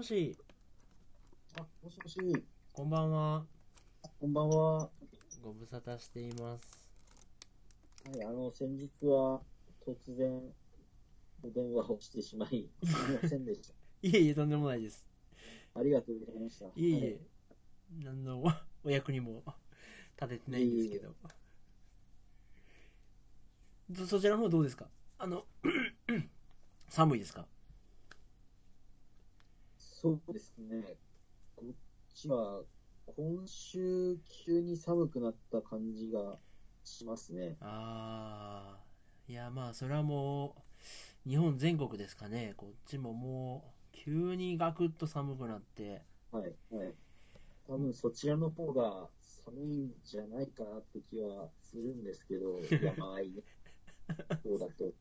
もし、あ、もしもし、こんばんは。こんばんは。はご無沙汰しています。い、あの、先日は突然お電話をしてしまい、すみませんでした。いえいえ、とんでもないです。ありがとうございました。いえいえ、何の お役にも立ててないんですけど。そそちらの方どうですか？あの、寒いですか？そうですね。こっちは今週急に寒くなった感じがしますね。ああ、いやまあそれはもう、日本全国ですかね。こっちももう、急にガクッと寒くなって、はい、はい。多分そちらの方が寒いんじゃないかなって気はするんですけど、山あいね。そうだと。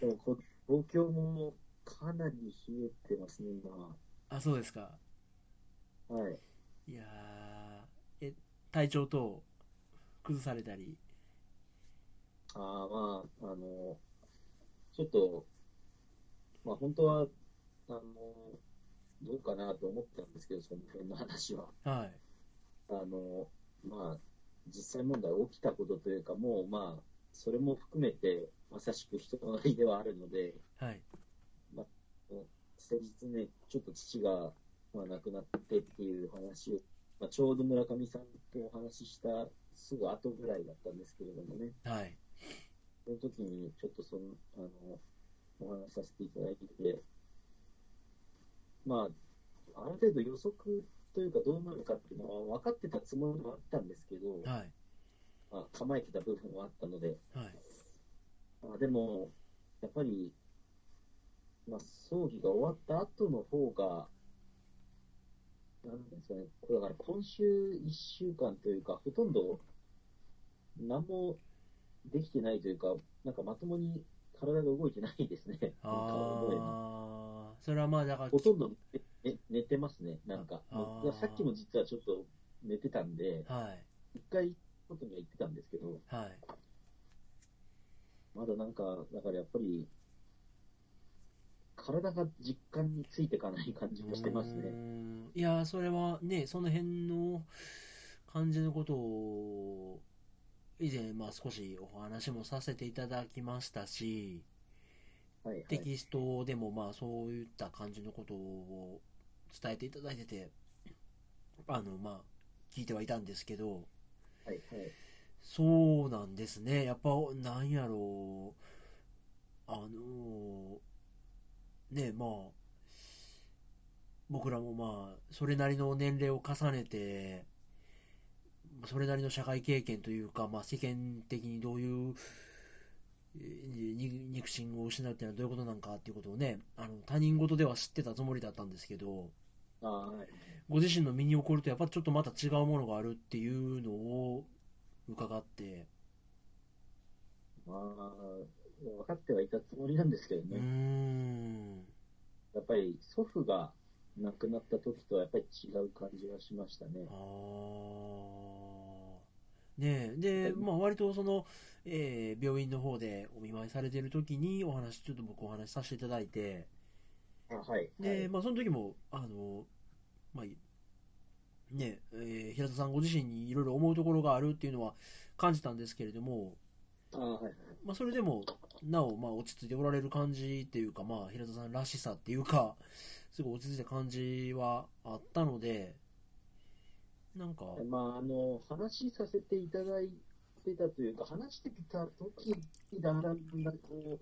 でもこ東京もかなり冷えてますね、今。あ、そうですか。はい。いやー、え、体調等、崩されたり？ああ、まあ、あの、ちょっと、まあ本当は、あの、どうかなと思ったんですけど、その辺の話は。はい。あの、まあ、実際問題起きたことというか、もうまあ、それも含めて、まさしく人となりではあるので、はい。先日ね、ちょっと父が、まあ、亡くなってっていう話を、まあ、ちょうど村上さんとお話ししたすぐ後ぐらいだったんですけれどもね、はい。その時にちょっとその、あの、お話しさせていただいて、まあ、ある程度予測というかどうなるかっていうのは分かってたつもりはあったんですけど、はい。まあ、構えてた部分はあったので、はい。まあ、でも、やっぱり、まあ、葬儀が終わった後の方が、なんですかね、これだから今週1週間というか、ほとんど何もできてないというか、なんかまともに体が動いてないですね。あー、それはまあだから、ほとんど寝寝寝てますね、なんか。さっきも実はちょっと寝てたんで、はい。一回外には行ってたんですけど、はい。まだなんか、だからやっぱり、体が実感についていかない感じがしてますね。んいやー、それはね、その辺の感じのことを、以前、まあ少しお話もさせていただきましたし、はいはい。テキストでもまあそういった感じのことを伝えていただいてて、あの、まあ、聞いてはいたんですけど、はいはい。そうなんですね。やっぱ、なんやろう。あのね、まあ、僕らもまあ、それなりの年齢を重ねて、それなりの社会経験というか、まあ世間的にどういう、肉親を失うっていうのはどういうことなんかっていうことをね、あの、他人事では知ってたつもりだったんですけど。ご自身の身に起こるとやっぱちょっとまた違うものがあるっていうのを伺って、まあ、分かってはいたつもりなんですけどね。ん。やっぱり祖父が亡くなった時とはやっぱり違う感じがしましたねあ。ーねえ、で、まあ割とその、えー病院の方でお見舞いされてる時にお話、ちょっと僕お話しさせていただいて、あはい。で、はいまあその時も、あの、まあ、ねえ、えー平田さんご自身にいろいろ思うところがあるっていうのは感じたんですけれども、あはいはい。まあ、それでも、なお、まあ、落ち着いておられる感じっていうか、まあ、平田さんらしさっていうか、すごい落ち着いた感じはあったので、なんか、まあ、あの、話しさせていただいてたというか、話してた時だんだんだんだんこ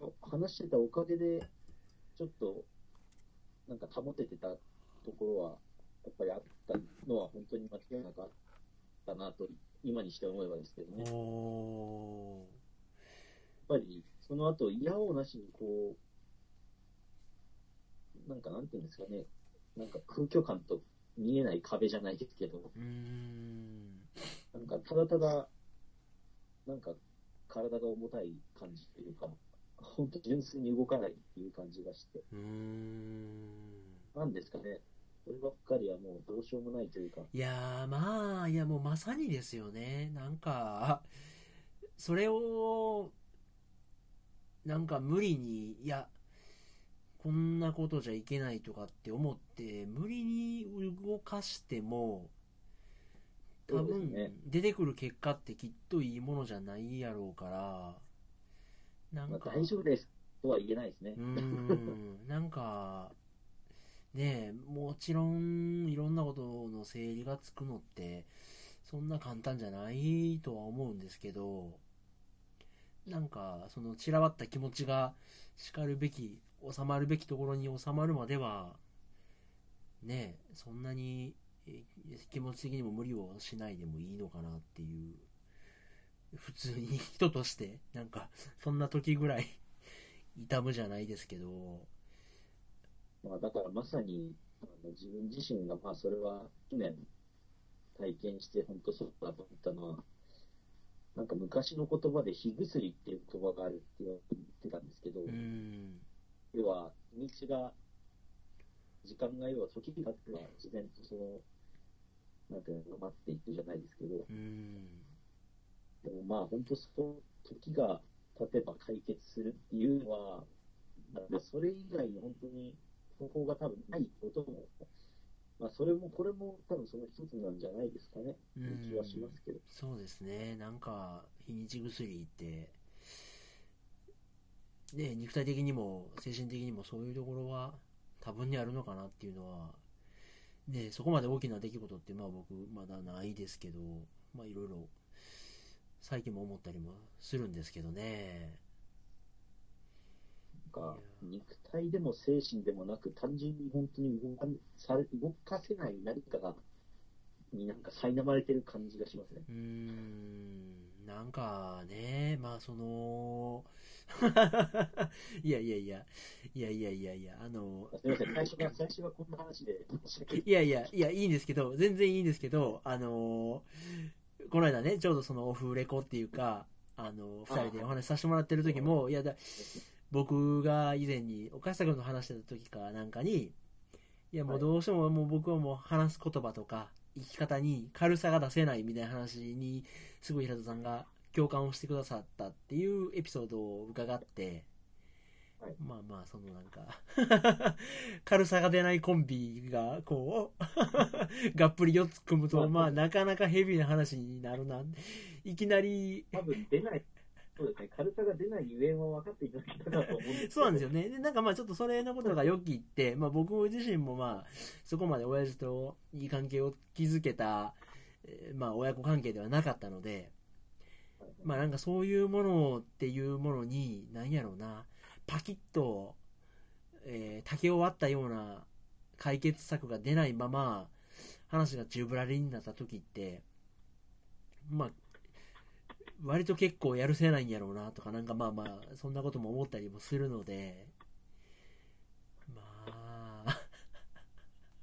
う、話してたおかげで、ちょっと、なんか保ててたところは、やっぱりあったのは本当に間違いなかったなと、今にして思えばですけどね。ぱり、その後、嫌おうなしにこう、なんかなんていうんですかね、なんか空虚感と見えない壁じゃないですけど、ー、うーん、なんか、ただただ、なんか、体が重たい感じというか、本当純粋に動かないっていう感じがして、うーん。なんですかね、こればっかりはもうどうしようもないというか、いやー、まあ、いや、もうまさにですよね。なんか、それを、なんか無理に、いや、こんなことじゃいけないとかって思って、無理に動かしても、多分出てくる結果ってきっといいものじゃないやろうから、なんまあ、か、大丈夫ですとは言えないですねう。ーん、なんか、ねえ、もちろん、いろんなことの整理がつくのって、そんな簡単じゃないとは思うんですけど、なんか、その散らばった気持ちが叱るべき、収まるべきところに収まるまでは、ねえ、そんなに気持ち的にも無理をしないでもいいのかなっていう、普通に人として、なんか、そんな時ぐらい痛むじゃないですけど、まあ、だからまさに、あの自分自身が、まあ、それは去年体験して、本当そうだと思ったのは、なんか昔の言葉で、火薬っていう言葉があるって言ってたんですけど、要は、日が、時間が要は時が経っては自然とその、なんていうの、待っていくじゃないですけど、でもまあ本当そう、時が経てば解決するっていうのは、なんかそれ以外に本当に方法が多分ないことも、まあそれもこれも多分その一つなんじゃないですかね、うーん気はしますけど。そうですね、なんか、日にち薬って、ね、肉体的にも精神的にもそういうところは多分にあるのかなっていうのは、ね、そこまで大きな出来事ってまあ僕まだないですけど、まあいろいろ最近も思ったりもするんですけどね。なんか肉体でも精神でもなく、単純に本当に動かされ動かせない何かが、になんか苛まれてる感じがしますね。うーん、なんかね、まあその、いやいやいや、いやいやいやいや、あの、すみません、最初が、最初はこんな話でい。いやいや、いや、いいんですけど、全然いいんですけど、あのーこの間ね、ちょうどそのオフレコっていうか、あのー二人でお話しさせてもらってる時も、いやだ、僕が以前に、岡下君と話してた時かなんかに、いやもうどうしてももう僕はもう話す言葉とか、生き方に軽さが出せないみたいな話に、すごい平田さんが共感をしてくださったっていうエピソードを伺って、はい。まあまあ、そのなんか、軽さが出ないコンビが、こう、がっぷり4つ組むと、まあ、なかなかヘビーな話になるな。いきなり、多分出ない、そうですね、軽さが出ないゆえんは分かっていただけたかと思うんですけど。そうなんですよね。で、なんかまあちょっとそれのことがよきって、まあ僕自身もまあ、そこまで親父といい関係を築けた、えまあ親子関係ではなかったので、まあなんかそういうものっていうものに、なんやろうな、パキッと、えー竹を割ったような解決策が出ないまま、話が宙ぶらりんになった時って、まあ、割と結構やるせないんやろうなとか、なんかまあまあ、そんなことも思ったりもするので、まあ、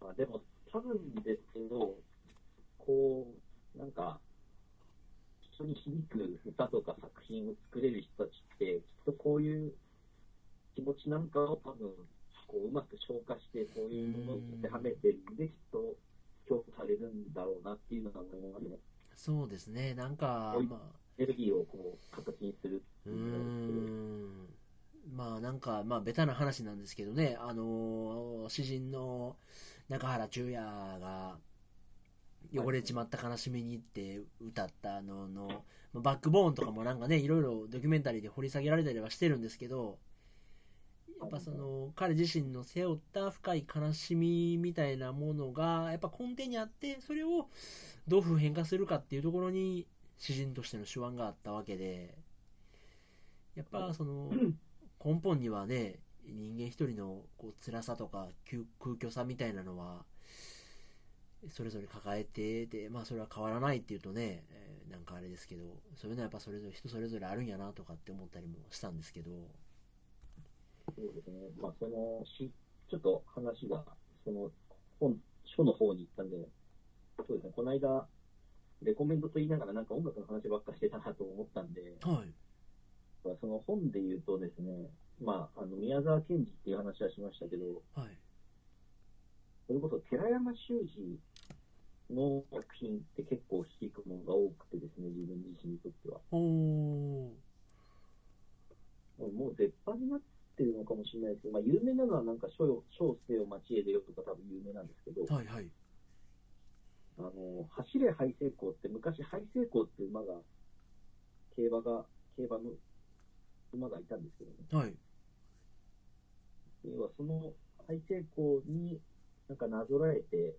まあ、でも、多分ですけど、こう、なんか、人に響く歌とか作品を作れる人たちって、きっとこういう気持ちなんかを多分、こう、うまく消化して、そういうものを当てはめてで、きっと評価されるんだろうなっていうのは思いますね。そうですね、なんか、まあ、エネルギーをこう、形にするうん。まあなんか、まあベタな話なんですけどね、あの詩人の中原中也が、汚れちまった悲しみにって歌ったのの、バックボーンとかもなんかね、いろいろドキュメンタリーで掘り下げられたりはしてるんですけど、やっぱその、彼自身の背負った深い悲しみみたいなものが、やっぱ根底にあって、それをどう普遍化するかっていうところに、詩人としての手腕があったわけで、やっぱその、根本にはね、人間一人のこう辛さとか空空虚さみたいなのは、それぞれ抱えてて、まあそれは変わらないっていうとね、えーなんかあれですけど、そういうのはやっぱそれぞれ人それぞれあるんやなとかって思ったりもしたんですけど、そうですね。まあ、その、し、ちょっと話が、その、本、書の方に行ったんで、そうですね、この間、レコメンドと言いながらなんか音楽の話ばっかしてたなと思ったんで、はい。その本で言うとですね、まあ、あの、宮沢賢治っていう話はしましたけど、はい。それこそ寺山修司の作品って結構引くものが多くてですね、自分自身にとっては。おー。もう絶版になってるのかもしれないですけど、まあ、有名なのはなんか、小小生を町へ出ようとか多分有名なんですけど、はいはい。あの、走れハイセイコーって昔、ハイセイコーって馬が、競馬が、競馬の馬がいたんですけどね。はい。要はそのハイセイコーになんかなぞらえて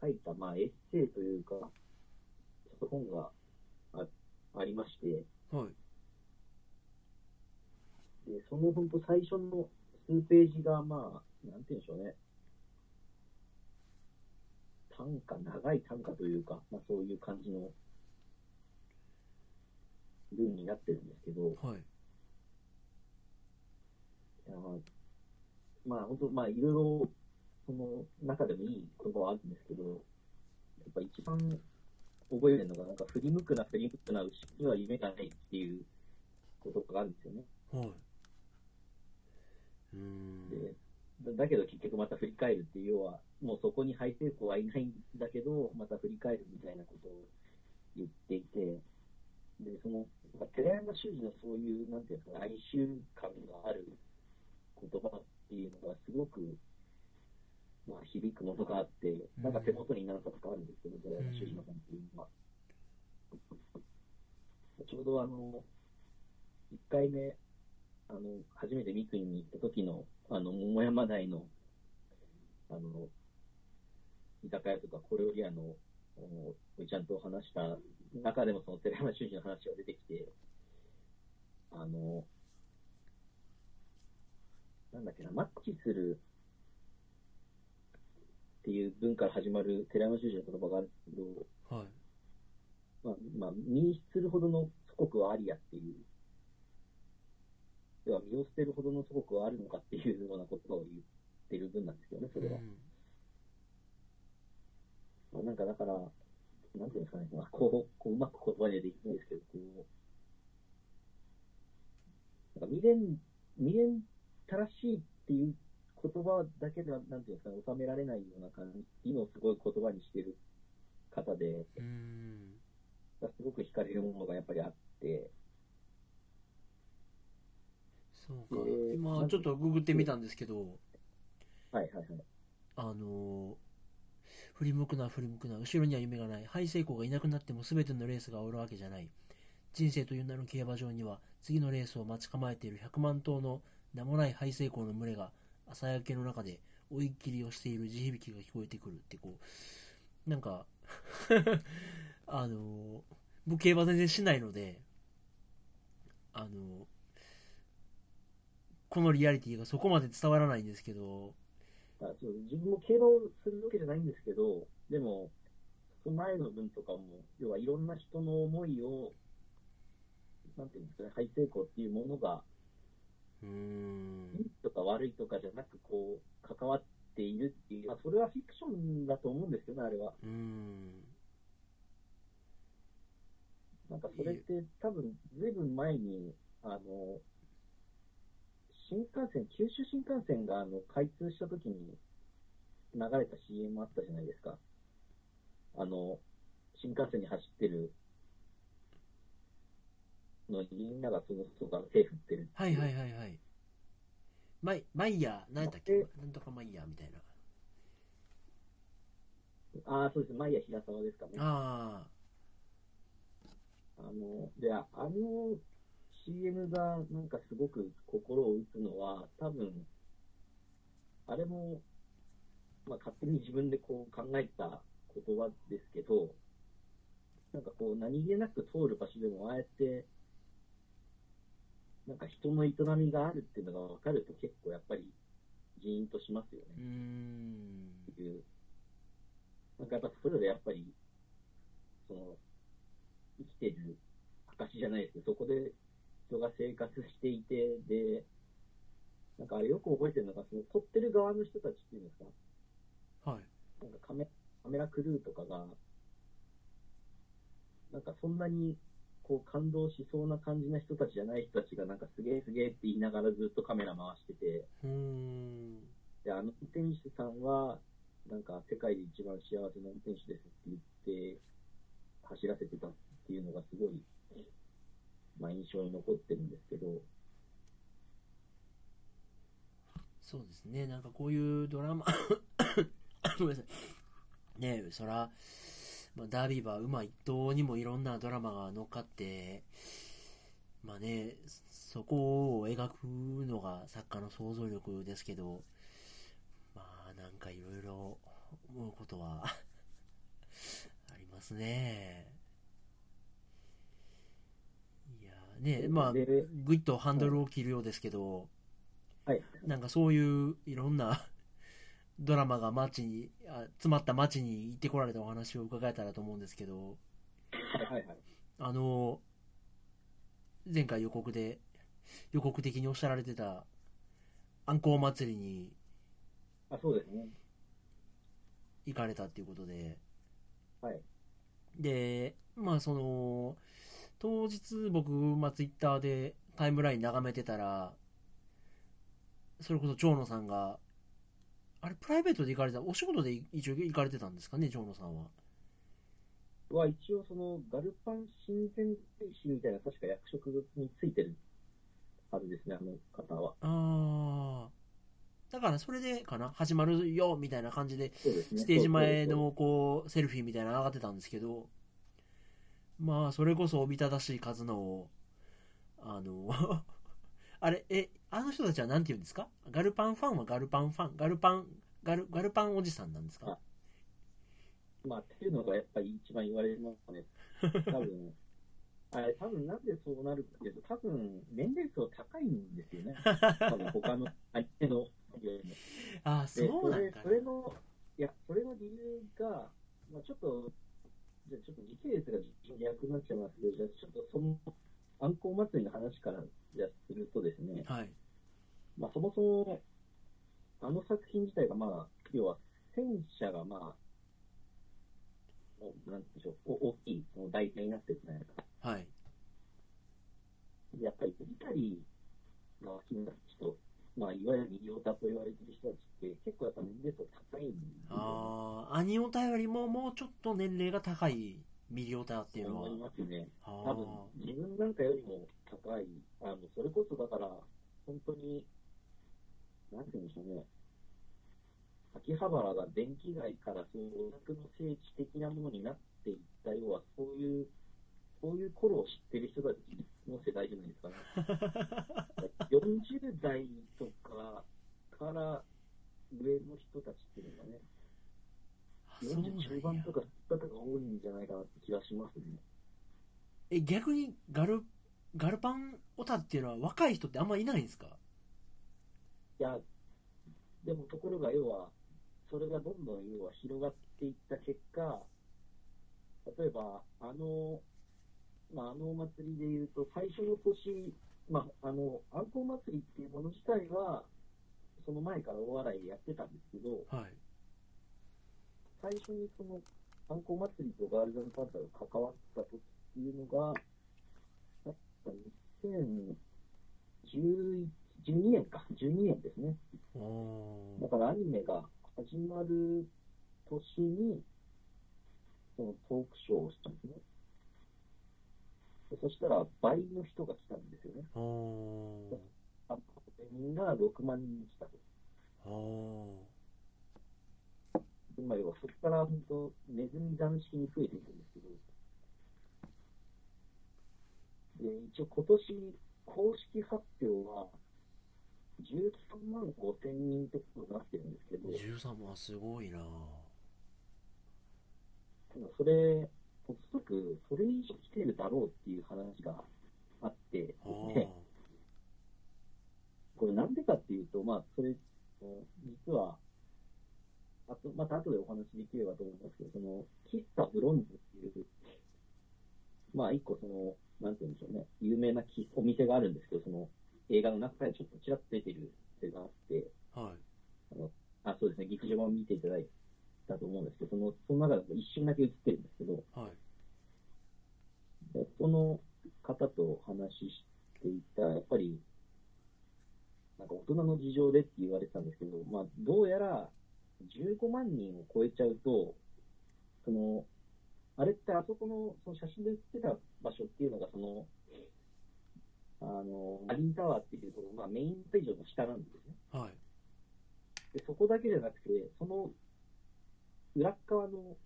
書いた、まあ、エッセイというか、本があありまして、はい。で、その本当最初の数ページが、まあ、なんて言うんでしょうね。短歌、長い短歌というか、まあそういう感じの文になってるんですけど、はい。いやまあ本当、まあいろいろ、その中でもいい言葉はあるんですけど、やっぱ一番覚えてるのが、なんか振り向くな、振り向くな、牛には夢がないっていう言葉があるんですよね。はい。うーん。でだだけど結局また振り返るっていう、要は、もうそこにハイセイコーはいないんだけど、また振り返るみたいなことを言っていて、で、その、まあ寺山修司のそういう、なんていうか、哀愁感がある言葉っていうのがすごく、まあ、響くものがあって、なんか手元に何冊かあるんですけど、寺山修司の本っていうのは。ちょうどあの、1回目、あの、初めて三国に行った時の、あの、桃山台の、あの、居酒屋とか小料理屋のおおいちゃんと話した中でもその寺山修司の話が出てきて、あの、なんだっけな、マッチするっていう文から始まる寺山修司の言葉があるんですけど、はい。まあ、まあ、身にするほどの祖国はありやっていう、要は身を捨てるほどの祖国はあるのかっていうようなことを言ってる文なんですよね、それは。うんまあ、なんかだから、なんていうんですかね、まあ、こう、こううまく言葉にはできないですけど、こう、なんか未練、未練正しいっていう言葉だけでは、なんていうんですかね、収められないような感じのすごい言葉にしてる方で、うーん。すごく惹かれるものがやっぱりあって、そうか。えー今、ちょっとググってみたんですけど、はいはいはい。あのー振り向くな振り向くな。後ろには夢がない。ハイセイコーがいなくなっても全てのレースが終わるわけじゃない。人生という名の競馬場には次のレースを待ち構えている100万頭の名もないハイセイコーの群れが朝焼けの中で追い切りをしている地響きが聞こえてくるってこうなんか あの僕競馬全然しないのであのこのリアリティがそこまで伝わらないんですけどあそう自分も競馬をするわけじゃないんですけど、でも、その前の文とかも、要はいろんな人の思いを、なんていうんですかね、ハイ成功っていうものが、うーんいいとか悪いとかじゃなく、こう、関わっているっていう、まあ、それはフィクションだと思うんですよね、あれは。うーんなんかそれって多分、ずいぶん前に、あの、新幹線、九州新幹線があの開通した時に流れた CM あったじゃないですか。あの、新幹線に走ってるのにみんながその人から手振ってる。はいはいはいはい。マイ、マイヤー、何やったっけ？なんとかマイヤーみたいな。ああ、そうです。マイヤ平沢ですかね。ああの、で、ああの CM がなんかすごく心を打つのは、多分、あれも、まあ勝手に自分でこう考えた言葉ですけど、なんかこう何気なく通る場所でもああやって、なんか人の営みがあるっていうのが分かると結構やっぱりジーンとしますよあ、うん。っていう。なんかやっぱそれでやっぱり、その、生きてる証じゃないですけど、そこで人が生活していて、で、なんかあれよく覚えてるのが、その撮ってる側の人たちっていうんですか、はい。なんかカメカメラクルーとかが、なんかそんなにこう感動しそうな感じな人たちじゃない人たちが、なんかすげえすげえって言いながらずっとカメラ回してて、うーん。で、あの運転手さんは、なんか世界で一番幸せな運転手ですって言って、走らせてたっていうのがすごい、まあ印象に残ってるんですけど、そうですね、なんかこういうドラマ、ごめんなさい。ねえ、そら、まあ、ダービーバー馬一頭にもいろんなドラマが乗っかって、まあね、そこを描くのが作家の想像力ですけど、まあなんかいろいろ思うことは ありますね。いやね、まあ、でぐいっとハンドルを切るようですけど、はい。なんかそういういろんな ドラマが街に、あ詰まった街に行ってこられたお話を伺えたらと思うんですけど、はいはいはい。あの、前回予告で、予告的におっしゃられてた、あんこう祭りにあ、そうですね。行かれたっていうことで、はい。で、まあその、当日僕、まあツイッターでタイムライン眺めてたら、それこそ長野さんが、あれ、プライベートで行かれた、お仕事で一応行かれてたんですかね、長野さんは。は一応そのガルパン親善大使みたいな確か役職についてるはずですね、あの方は。ああ。だからそれでかな、始まるよ、みたいな感じで、そうですね。ステージ前のこう、セルフィーみたいなの上がってたんですけど、まあ、それこそおびただしい数のを、あの、あれ、え、あの人たちはなんて言うんですか？ガルパンファンはガルパンファン、ガルパン、ガル、ガルパンおじさんなんですか？あまあ、っていうのがやっぱり一番言われますね。多分、あれ、多分なんでそうなるかっていうと、多分年齢層高いんですよね。多分他の相手のよりも。ああ、でそうなんれかそれの、いや、それの理由が、まあ、ちょっと、じゃあちょっと時系列が逆になっちゃいますけど、じゃあちょっとその、あんこう祭りの話からじゃあするとですね、な。はい。まあ、そもそも、あの作品自体が、まあ、要は、戦車が、まあ、なんでしょう、お大きい、その題材になってるじゃないですか。はい。やっぱり、ミリタリーが好きな人、まあ、いわゆるミリオタと言われてる人たちって、結構やっぱ年齢層高いんでねああ、アニオタよりももうちょっと年齢が高いミリオタっていうのは思い。ますね。あ多分、自分なんかよりも高い、あの、それこそだから、本当に、なんて言うんでしょうね。秋葉原が電気街からそうオタクの聖地的なものになっていった要は、そういう、そういう頃を知ってる人たちの世代じゃないですかね。40代とかから上の人たちっていうのがね、あそうなん40中や盤とか方が多いんじゃないかなって気がしますね。え、逆にガル、ガルパンオタっていうのは若い人ってあんまいないんですか？いや、でもところが要は、それがどんどん要は広がっていった結果、例えば、あの、まあ、あのお祭りで言うと、最初の年、まあ、あの、あんこう祭りっていうもの自体は、その前からお笑いやってたんですけど、はい。最初にその、あんこう祭りとガールズパンサーが関わった時っていうのが、確か2012年か、12年ですね。だからアニメが始まる年に、そのトークショーをしたんですね。でそしたら倍の人が来たんですよね。あ人が6万人来たと。おでまあ、要はそこから本当、ネズミ男式に増えていくんですけど、で、一応今年、公式発表は、13万5千人ってことになってるんですけど、ー13万すごいな。ただそれ、おそらくそれ以上来てるだろうっていう話があって、あー。で これなんでかっていうと、まあ、それ、実は、あと、また後でお話できればと思うんですけど、その、喫茶ブロンズっていう、まあ、一個その、なんて言うんでしょうね、有名なきお店があるんですけど、その、映画の中でちょっとちらっと出てる店があって、はい。あ、そうですね、劇場版見ていただいたと思うんですけど、その、その中でも一瞬だけ映ってるんですけど、はいでその方と話していた、やっぱり、なんか大人の事情でって言われてたんですけど、まあ、どうやら15万人を超えちゃうと、その、あれってあそこの、その写真で写ってた場所っていうのが、その、あの、マリンタワーっていうところ、まあメイン会場の下なんですね。はいで、そこだけじゃなくて、その裏っ側の、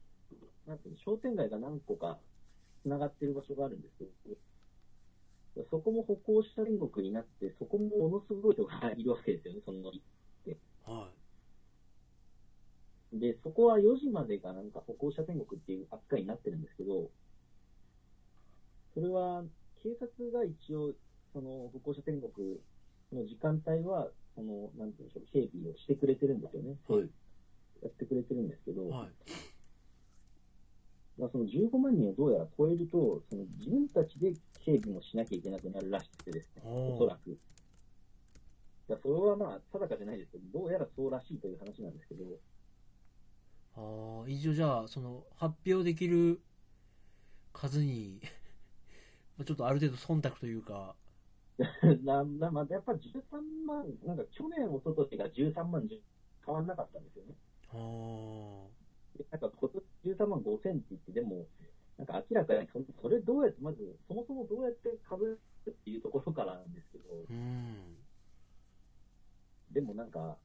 なんていうの、商店街が何個か繋がってる場所があるんですけど、そこも歩行者天国になって、そこもものすごい人がいるわけですよね、そのはで、そこは4時までがなんか歩行者天国っていう扱いになってるんですけど、それは警察が一応、その歩行者天国の時間帯は、その、なんていうんでしょう、警備をしてくれてるんですよね。い。はい。やってくれてるんですけど、はい。まあ、その15万人をどうやら超えると、その自分たちで警備もしなきゃいけなくなるらしくてですね、おそらく。いやそれはまあ、定かじゃないですけど、どうやらそうらしいという話なんですけど、ああ、一応じゃあ、その、発表できる数に、まあちょっとある程度忖度というか、ななまあ、やっぱ13万、なんか去年、一昨年が13万10変わんなかったんですよね。ああ、でなんか今年13万5千って言って、でも、なんか明らかにそ、それどうやって、まず、そもそもどうやって株るっていうところからなんですけど、うん。でもなんか、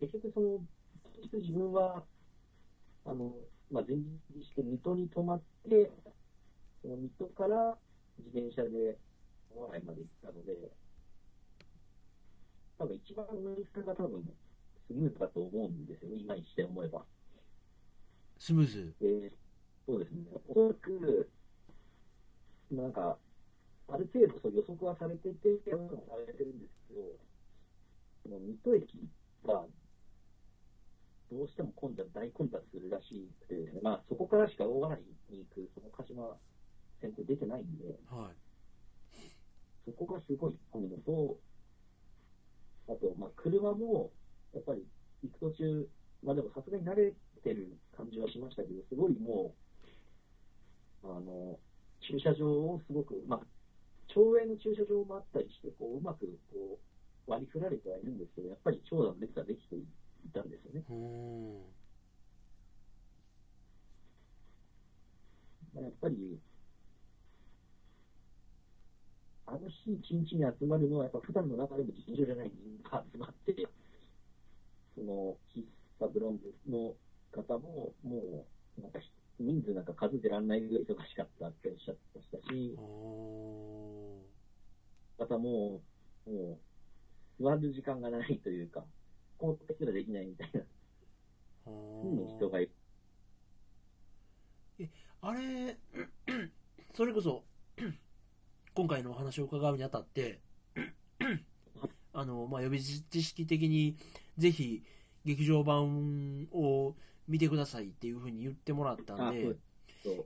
結局その、結局自分は、あの、まあ、前日にして水戸に泊まって、その水戸から自転車でお笑いまで行ったので、多分一番乗り方が多分スムーズだと思うんですよね、今にして思えば。スムーズ。で、そうですね。おそらく、なんか、ある程度そう予測はされてて、予測もされてるんですけど、その水戸駅が、どうしても混雑、大混雑するらしくてね、まあそこからしか大洗に行く、その鹿島線って出てないんで、はい。そこがすごい混むのと、あと、まあ車も、やっぱり行く途中、まあでもさすがに慣れてる感じはしましたけど、すごいもう、あの、駐車場をすごく、まあ、町営の駐車場もあったりして、こう、うまく、こう、割り振られてはいるんですけど、やっぱり長蛇の列ができていたんですよね。うーん。まあやっぱり、あの日一日に集まるのは、やっぱ普段の中でも尋常じゃない人が集まって、その、喫茶ブロンズの方も、もう、なんか、人数なんか数でらんないぐらい忙しかったっておっしゃってましたし、お方も、もう、座る時間がないというか、交代すらできないみたいな、ー変な人がいる。あれ、それこそ、今回のお話を伺うにあたって、あの、まあ、予備知識的に、ぜひ、劇場版を見てくださいっていうふうに言ってもらったんで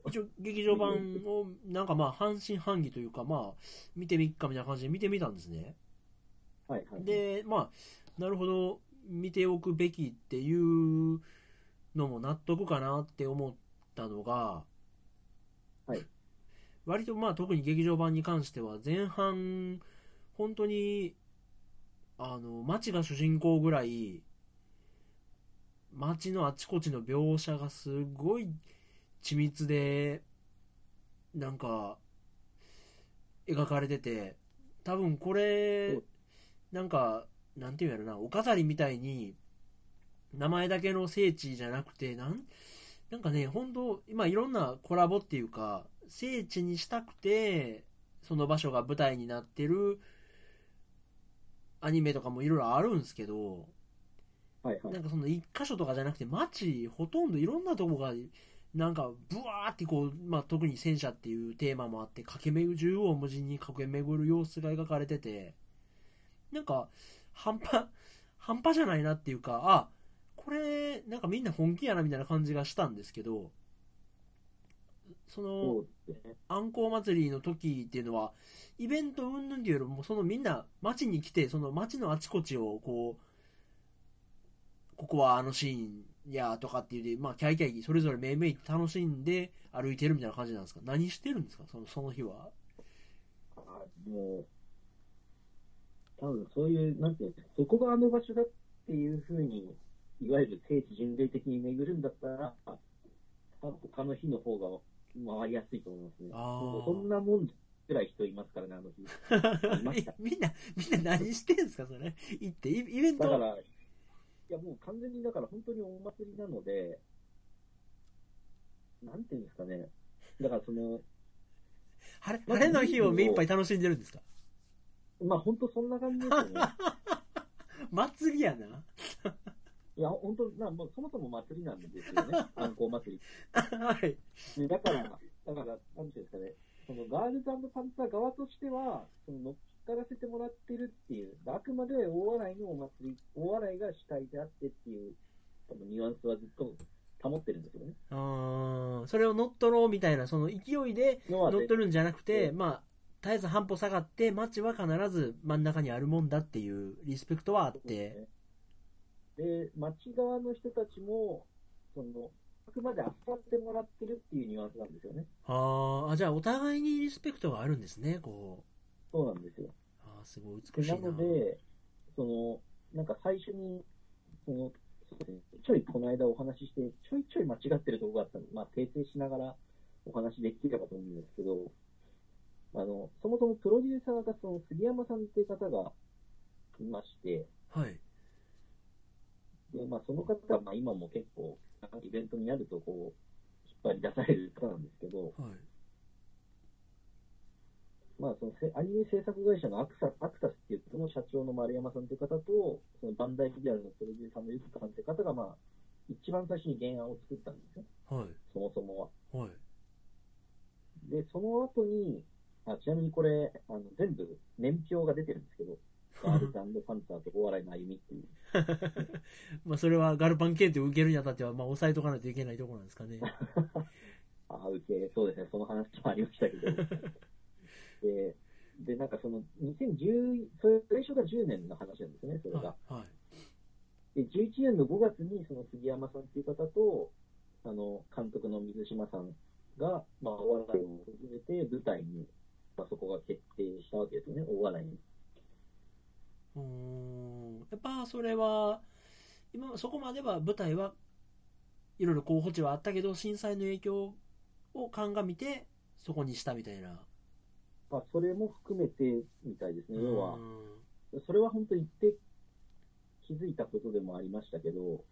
一応劇場版をなんかまあ半信半疑というかまあ見てみっかみたいな感じで見てみたんですね。はいはい。でまあなるほど見ておくべきっていうのも納得かなって思ったのが、はい。割とまあ特に劇場版に関しては前半本当にあの街が主人公ぐらい街のあちこちの描写がすごい緻密でなんか描かれてて多分これなんかなんていうんやろなお飾りみたいに名前だけの聖地じゃなくてなんなんかね本当今いろんなコラボっていうか聖地にしたくてその場所が舞台になってるアニメとかもいろいろあるんですけどはいはい。なんかその一箇所とかじゃなくて街ほとんどいろんなとこがなんかブワーってこう、まあ、特に戦車っていうテーマもあって駆け巡る縦横無尽に駆け巡る様子が描かれててなんか半端半端じゃないなっていうかあこれなんかみんな本気やなみたいな感じがしたんですけどそのそうですね。あんこう祭りの時っていうのはイベント云々っていうよりもそのみんな街に来てその街のあちこちをこうここはあのシーンやとかっていうでまあキャイキャイそれぞれめいめい楽しんで歩いてるみたいな感じなんですか？何してるんですか？そのその日は？あもう、多分そういう、なんていうんですか、そこがあの場所だっていうふうに、いわゆる聖地巡礼的に巡るんだったら、多分他の日の方が回りやすいと思いますね。そんなもんぐらい人いますからね、あの日。みんなみんな何してんすかそれ？行ってイイベント？だから、いや、もう完全にだから本当にお祭りなので、なんていうんですかね。だからその、晴れ晴れの日を目いっぱい楽しんでるんですか？まあ本当そんな感じですよね。祭りやな。いや、本当な、もうそもそも祭りなんですよね。観光祭り。はい。でだから、だから、なんていうんですかね。そのガールズパンツァー側としては、その乗っからせてもらってるっていう、あくまで大洗のお祭り、大洗が主体であってっていう、多分ニュアンスはずっと保ってるんですよね。あーそれを乗っ取ろうみたいな、その勢いで乗っ取るんじゃなくて、うんまあ、絶えず半歩下がって、街は必ず真ん中にあるもんだっていうリスペクトはあって、で、町側の人たちも、その、あくまで扱ってもらってるっていうニュアンスなんですよね。あーあ、じゃあお互いにリスペクトがあるんですね、こう。そうなんですよ。あーすごいで美しいな。なので、その、なんか最初に、その、ちょいこの間お話しして、ちょいちょい間違ってるところがあったので、まあ、訂正しながらお話できればと思うんですけど、あの、そもそもプロデューサーがその杉山さんっていう方がいまして、はい。で、まあ、その方は、まあ、今も結構、イベントになると、こう、引っ張り出される方なんですけど、はい。まあ、そのせアニメ制作会社のアクサアクタスっていうその社長の丸山さんという方と、そのバンダイビデオのプロデューサーのゆずかさんという方が、まあ、一番最初に原案を作ったんですよ。はい。そもそもは。はい。で、その後に、あちなみにこれ、あの全部年表が出てるんですけど、ガールズパンツァーとお笑いの歩みっていう。まあ、それはガルパン検定を受けるにあたっては、まあ、押さえとかないといけないところなんですかね。あ あ、受け、そうですね、その話もありましたけど。で、で、なんかその、2010、それ、最初が10年の話なんですね、それが。はい。はい。で、11年の5月に、その杉山さんっていう方と、あの、監督の水島さんが、まあ、お笑いを始めて、舞台に、まあ、そこが決定したわけですよね、大笑いに。うーん。やっぱそれは、今、そこまでは舞台はいろいろ候補地はあったけど、震災の影響を鑑みて、そこにしたみたいな。まあ、それも含めてみたいですね、要はう。それは本当言って気づいたことでもありましたけど、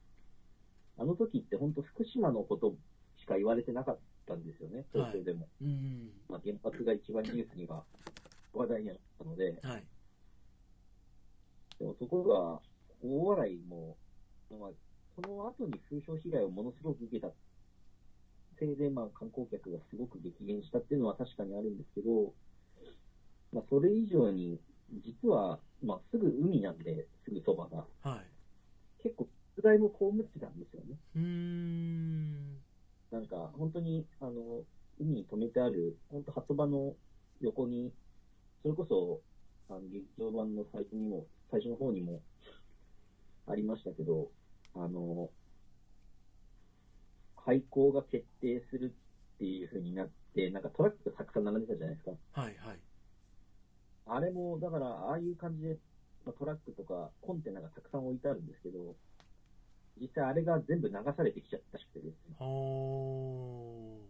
あの時って本当福島のことしか言われてなかったんですよね、東京でも。ん。うん。まあ、原発が一番ニュースには話題になったので、はい。でもそこが大笑いも、まあ、その後に風評被害をものすごく受けたせいで、まあ、観光客がすごく激減したっていうのは確かにあるんですけど、まあ、それ以上に、実は、まあ、すぐ海なんで、すぐそばが、はい。結構、出題も被ってたんですよね。うーん。なんか、本当に、あの、海に止めてある、本当、鳩場の横に、それこそ、あの、劇場版の最初にも、最初の方にもありましたけど、あの、廃校が決定するっていう風になって、なんかトラックがたくさん並んでたじゃないですか。はいはい。あれも、だから、ああいう感じで、まあ、トラックとかコンテナがたくさん置いてあるんですけど、実際あれが全部流されてきちゃったらしくてですね。お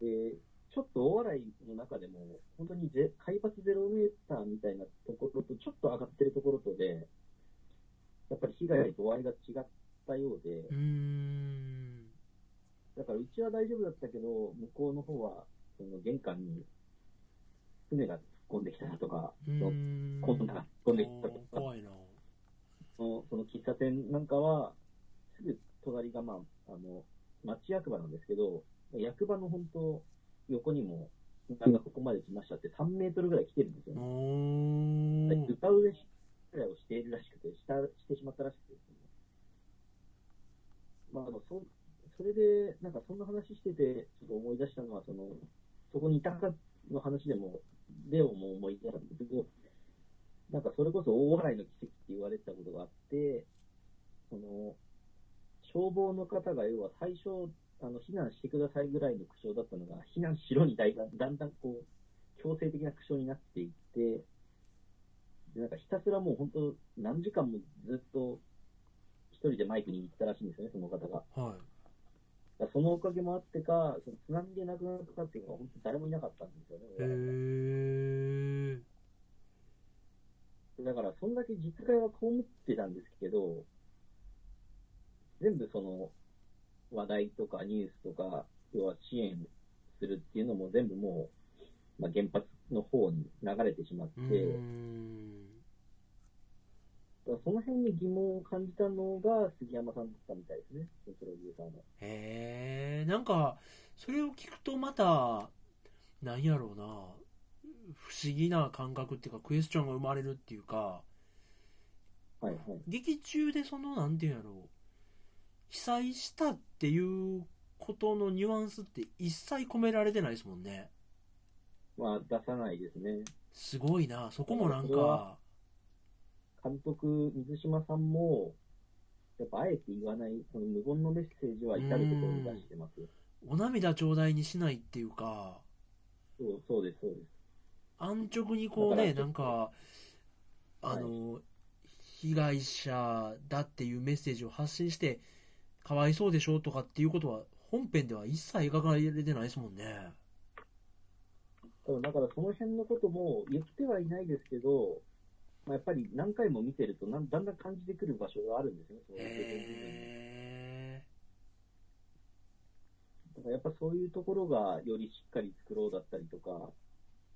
で、ちょっと大洗の中でも、本当にゼ海抜ゼロメーターみたいなところと、ちょっと上がってるところとで、やっぱり被害の度合いが違ったようでう。だからうちは大丈夫だったけど、向こうの方は、その玄関に船が突っ込んできたとか、そのん。コンテナが突っ込んできたとか、怖いな。そのその喫茶店なんかは、すぐ隣が、まあ、あの、町役場なんですけど、役場の本当、横にも、船がここまで来ましたって3メートルぐらい来てるんですよおね。ー。歌うれしくらいをしているらしくて、したしてしまったらしくてね。まあ、あの、そ、それで、なんかそんな話してて、ちょっと思い出したのは、その、そこにいたかの話でも、レオも思い出したんですけど、なんかそれこそ大笑いの奇跡って言われてたことがあって、その、消防の方が要は最初、あの、避難してくださいぐらいの苦笑だったのが、避難しろにだいだんだんこう、強制的な苦笑になっていって、で、なんかひたすらもう本当、何時間もずっと、一人でマイクに行ったらしいんですよね、その方が。はい。らそのおかげもあってか、その津波で亡くなった方っていうのは本当誰もいなかったんですよね。へー。だから、そんだけ実害は被ってたんですけど、全部その話題とかニュースとか、要は支援するっていうのも全部もう、まあ、原発の方に流れてしまって。だその辺に疑問を感じたのが杉山さんだったみたいですね、プロデューサーの。へえ、なんか、それを聞くとまた、なんやろうな、不思議な感覚っていうか、クエスチョンが生まれるっていうか、はいはい。劇中でその、なんていうんやろう、被災したっていうことのニュアンスって一切込められてないですもんね。まあ、出さないですね。すごいな、そこもなんか、監督、水島さんも、やっぱあえて言わない、その無言のメッセージは至るところに出してます。お涙ちょうだいにしないっていうか、そうそうです、そうです。安直にこうね、なんか、あの、被害者だっていうメッセージを発信して、かわいそうでしょとかっていうことは、本編では一切描かれてないですもんね。そうだからその辺のことも言ってはいないですけど、まあ、やっぱり何回も見てるとなんだんだん感じてくる場所があるんですね、そだからやっぱそういうところがよりしっかり作ろうだったりとか、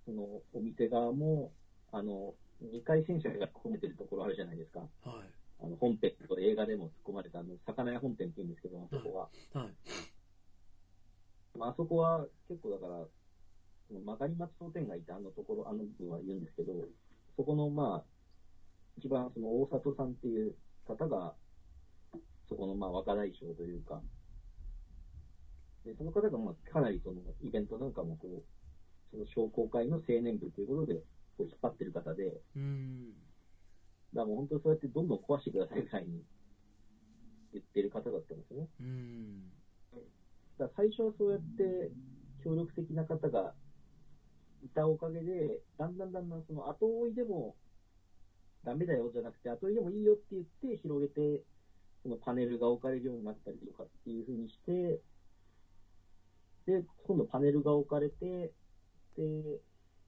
そのお店側も、あの、二回戦車が込めてるところあるじゃないですか。ー。はい。あの、本編と映画でも突っ込まれた、あの、魚屋本店って言うんですけど、あそこは。はい。まあ、あそこは結構だから、その曲がり町商店街ってあのところ、あの部分は言うんですけど、そこのまあ、一番その大里さんっていう方が、そこのまあ若大将というか、でその方がまあかなりそのイベントなんかもこう、その商工会の青年部ということで、こう引っ張ってる方で、だか。らもう本当にそうやってどんどん壊してくださいぐらいに言ってる方だったんですよね。うーん。だ最初はそうやって協力的な方がいたおかげで、だんだんだんだんその後追いでもダメだよじゃなくて、後追いでもいいよって言って広げて、そのパネルが置かれるようになったりとかっていう風にして、で、今度パネルが置かれて、で、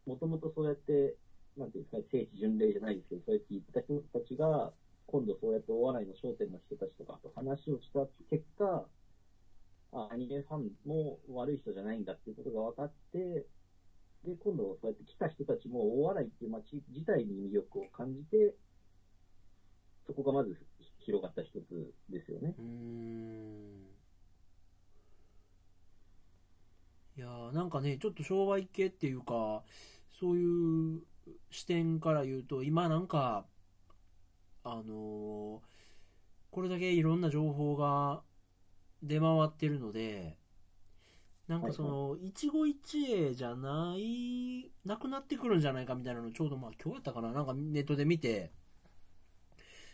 もともとそうやって、なんていうんですかね、聖地巡礼じゃないですけど、そうやって言った人たちが、今度そうやってお笑いの商店の人たちとかと話をした結果、あアニメファンも悪い人じゃないんだっていうことが分かって、で、今度そうやって来た人たちも大笑いっていう街自体に魅力を感じて、そこがまず広がった一つですよね。うん。いやーなんかね、ちょっと商売系っていうか、そういう視点から言うと、今なんか、あのーこれだけいろんな情報が出回ってるので、なんかその、一期一会じゃない、なくなってくるんじゃないかみたいなのをちょうどまあ今日やったかな、なんかネットで見て、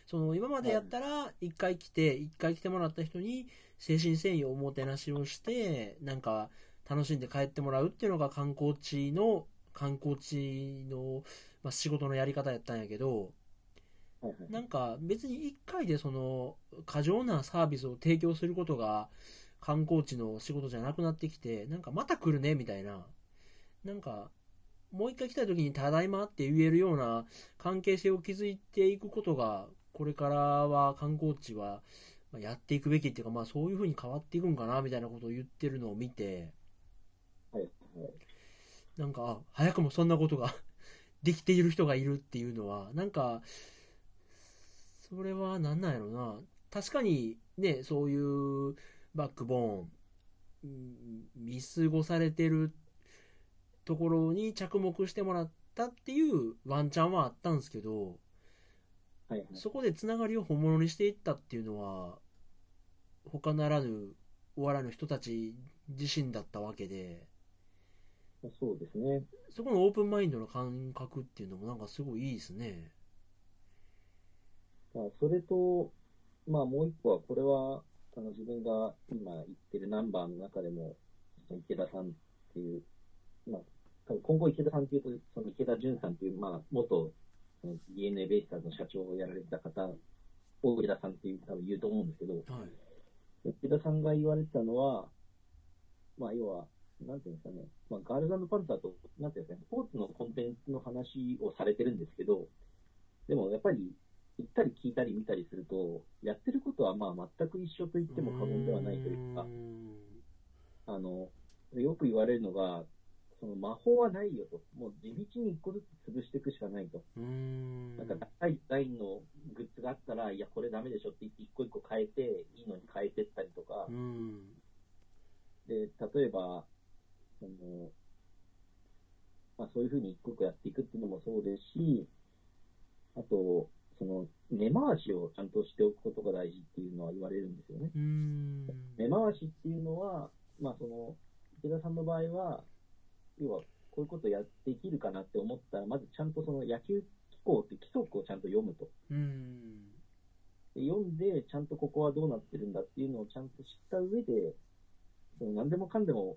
その今までやったら一回来て、一回来てもらった人に精神誠意をおもてなしをして、なんか楽しんで帰ってもらうっていうのが観光地の、観光地の、まあ、仕事のやり方やったんやけど。なんか別に一回でその過剰なサービスを提供することが観光地の仕事じゃなくなってきて、なんかまた来るねみたいな、なんかもう一回来た時にただいまって言えるような関係性を築いていくことが、これからは観光地はまあやっていくべきっていうか、まあそういう風に変わっていくんかなみたいなことを言ってるのを見て。なんか、あ早くもそんなことが できている人がいるっていうのは、なんか、それはなんなんやろな。確かにね、そういうバックボーン、うん見過ごされてるところに着目してもらったっていうワンチャンはあったんですけど、はいはい。そこでつながりを本物にしていったっていうのは、他ならぬお笑いの人たち自身だったわけで、そうですね。そこのオープンマインドの感覚っていうのもなんかすごいいいですね。まあ、それと、まあ、もう一個は、これは、あの、自分が今言ってるナンバーの中でも、池田さんっていう、まあ、多分今後池田さんっていうと、その池田純さんっていう、まあ、元、DNA ベイスターズの社長をやられてた方を池田さんっていう、多分言うと思うんですけど、はい。池田さんが言われてたのは、まあ、要は、なんていうんですかね、まあ、ガールズパンツァーと、なんていうんですかね、スポーツのコンテンツの話をされてるんですけど、でもやっぱり、行ったり聞いたり見たりすると、やってることはまあ全く一緒と言っても過言ではないというかあの、よく言われるのが、その魔法はないよと。もう地道に一個ずつ潰していくしかないと。なんか高いデザインのグッズがあったら、いや、これダメでしょって言って一個一個変えて、いいのに変えてったりとかう、ん。で、例えば、その、まあそういうふうに一個一個やっていくっていうのもそうですし、あと、その、根回しをちゃんとしておくことが大事っていうのは言われるんですよね。根回しっていうのは、まあその、池田さんの場合は、要は、こういうことやっていけるかなって思ったら、まずちゃんとその野球機構って規則をちゃんと読むと。うん。で読んで、ちゃんとここはどうなってるんだっていうのをちゃんと知った上で、その何でもかんでも、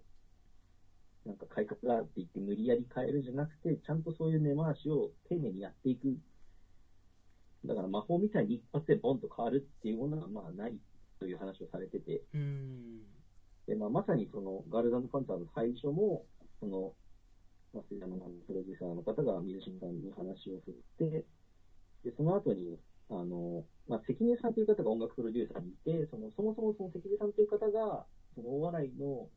なんか改革だって言って無理やり変えるじゃなくて、ちゃんとそういう根回しを丁寧にやっていく。だから魔法みたいに一発でボンと変わるっていうものはまあないという話をされてて、うん。でまあ、まさにそのガールズパンツァーの最初も、その、まあ、プロデューサーの方が水島さんに話を振って、で、その後に、あの、まあ、関根さんという方が音楽プロデューサーにいて、その、そもそもその関根さんという方が、その大笑いの、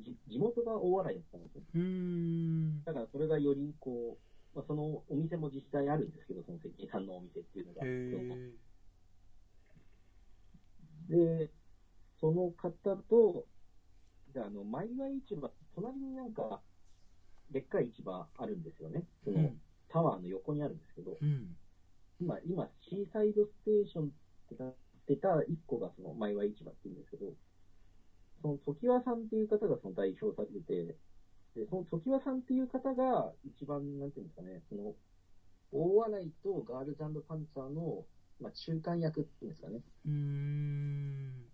じ地元が大笑いだったんですよ。うーん。だからそれがよりこう、まあ、そのお店も実際あるんですけど、その関根さんのお店っていうのが。で、その方と、であの、マイワイ市場、隣になんか、でっかい市場あるんですよね。そうのん。タワーの横にあるんですけど、うん。今、今、シーサイドステーションってなってた一個がそのマイワイ市場って言うんですけど、その時和さんっていう方がその代表されてて、で、その時和さんっていう方が一番、なんていうんですかね、その、大笑いとガールズパンツァーの、まあ、中間役っていうんですかね。うーん。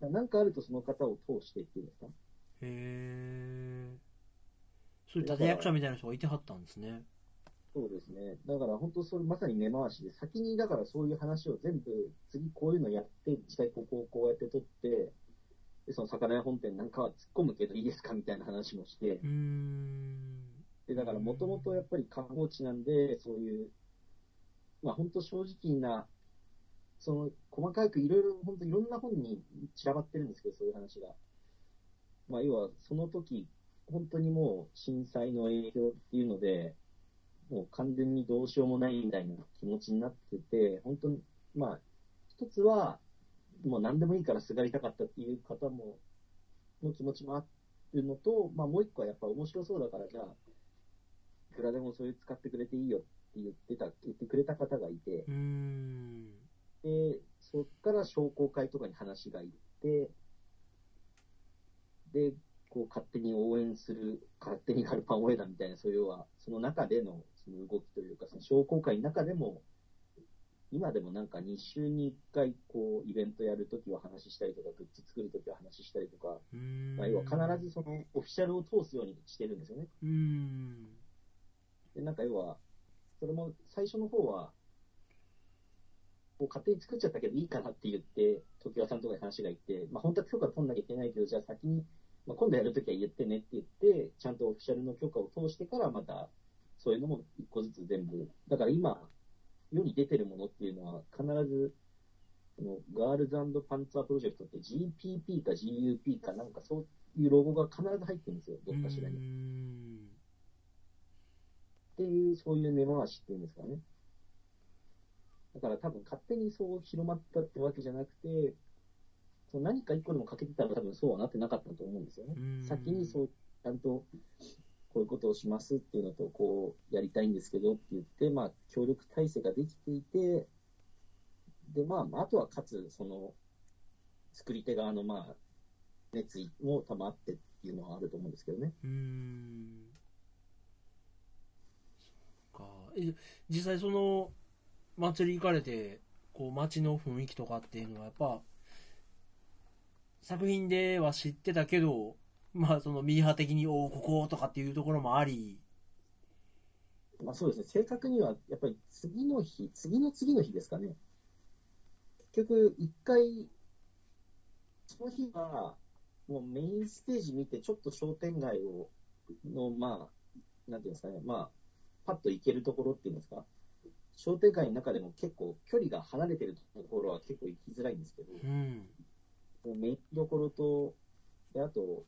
なんかあるとその方を通してっていうんですか？へえ。そういう立役者みたいな人がいてはったんですね。そうですね。だから本当それまさに根回しで、先にだからそういう話を全部、次こういうのやって、実際ここをこうやって撮って、で、その魚屋本店なんかは突っ込むけどいいですかみたいな話もして。で、だからもともとやっぱり観光地なんで、そういう、まあ本当正直な、その細かくいろいろ、本当いろんな本に散らばってるんですけど、そういう話が。まあ要はその時、本当にもう震災の影響っていうので、もう完全にどうしようもないみたいな気持ちになってて、本当に、まあ、一つは、もう何でもいいからすがりたかったっていう方も、の気持ちもあるのと、まあもう一個はやっぱ面白そうだから、じゃあ、いくらでもそういう使ってくれていいよって言ってた、言ってくれた方がいて。で、そっから商工会とかに話が行って、で、こう勝手に応援する、勝手にガルパン応援だみたいな、そういうは、その中でのその動きというか、その商工会の中でも、今でもなんか2週に1回こうイベントやるときは話したりとか、グッズ作るときは話したりとか。まあ、要は必ずそのオフィシャルを通すようにしてるんですよね。うーん。で、なんか要は、それも最初の方は、こう勝手に作っちゃったけどいいかなって言って、時和さんとかに話が行って、まあ本当は許可取んなきゃいけないけど、じゃあ先に、まあ、今度やるときは言ってねって言って、ちゃんとオフィシャルの許可を通してからまた、そういうのも一個ずつ全部。だから今、世に出てるものっていうのは必ず、このガールズパンツァープロジェクトって GPP か GUP かなんかそういうロゴが必ず入ってるんですよ、どっかしらに。っていう、そういう根回しっていうんですかね。だから多分勝手にそう広まったってわけじゃなくて、その何か一個でも欠けてたら多分そうはなってなかったと思うんですよね。先にそう、ちゃんとこういうことをしますっていうのと、こうやりたいんですけどって言って、まあ協力体制ができていて、で、まあ、あとはかつ、その、作り手側のまあ、熱意も多分あってっていうのはあると思うんですけどね。うん。そか。え、実際その、祭り行かれて、こう、街の雰囲気とかっていうのは、やっぱ、作品では知ってたけど、まあ、そのミーハー的に、おお、こことかっていうところもあり、まあそうですね、正確には、やっぱり次の日、次の次の日ですかね。結局、一回、その日は、もうメインステージ見て、ちょっと商店街を、の、まあ、なんていうんですかね、まあ、パッと行けるところっていうんですか、商店街の中でも結構距離が離れてるところは結構行きづらいんですけど、うん。メインどころと、であと、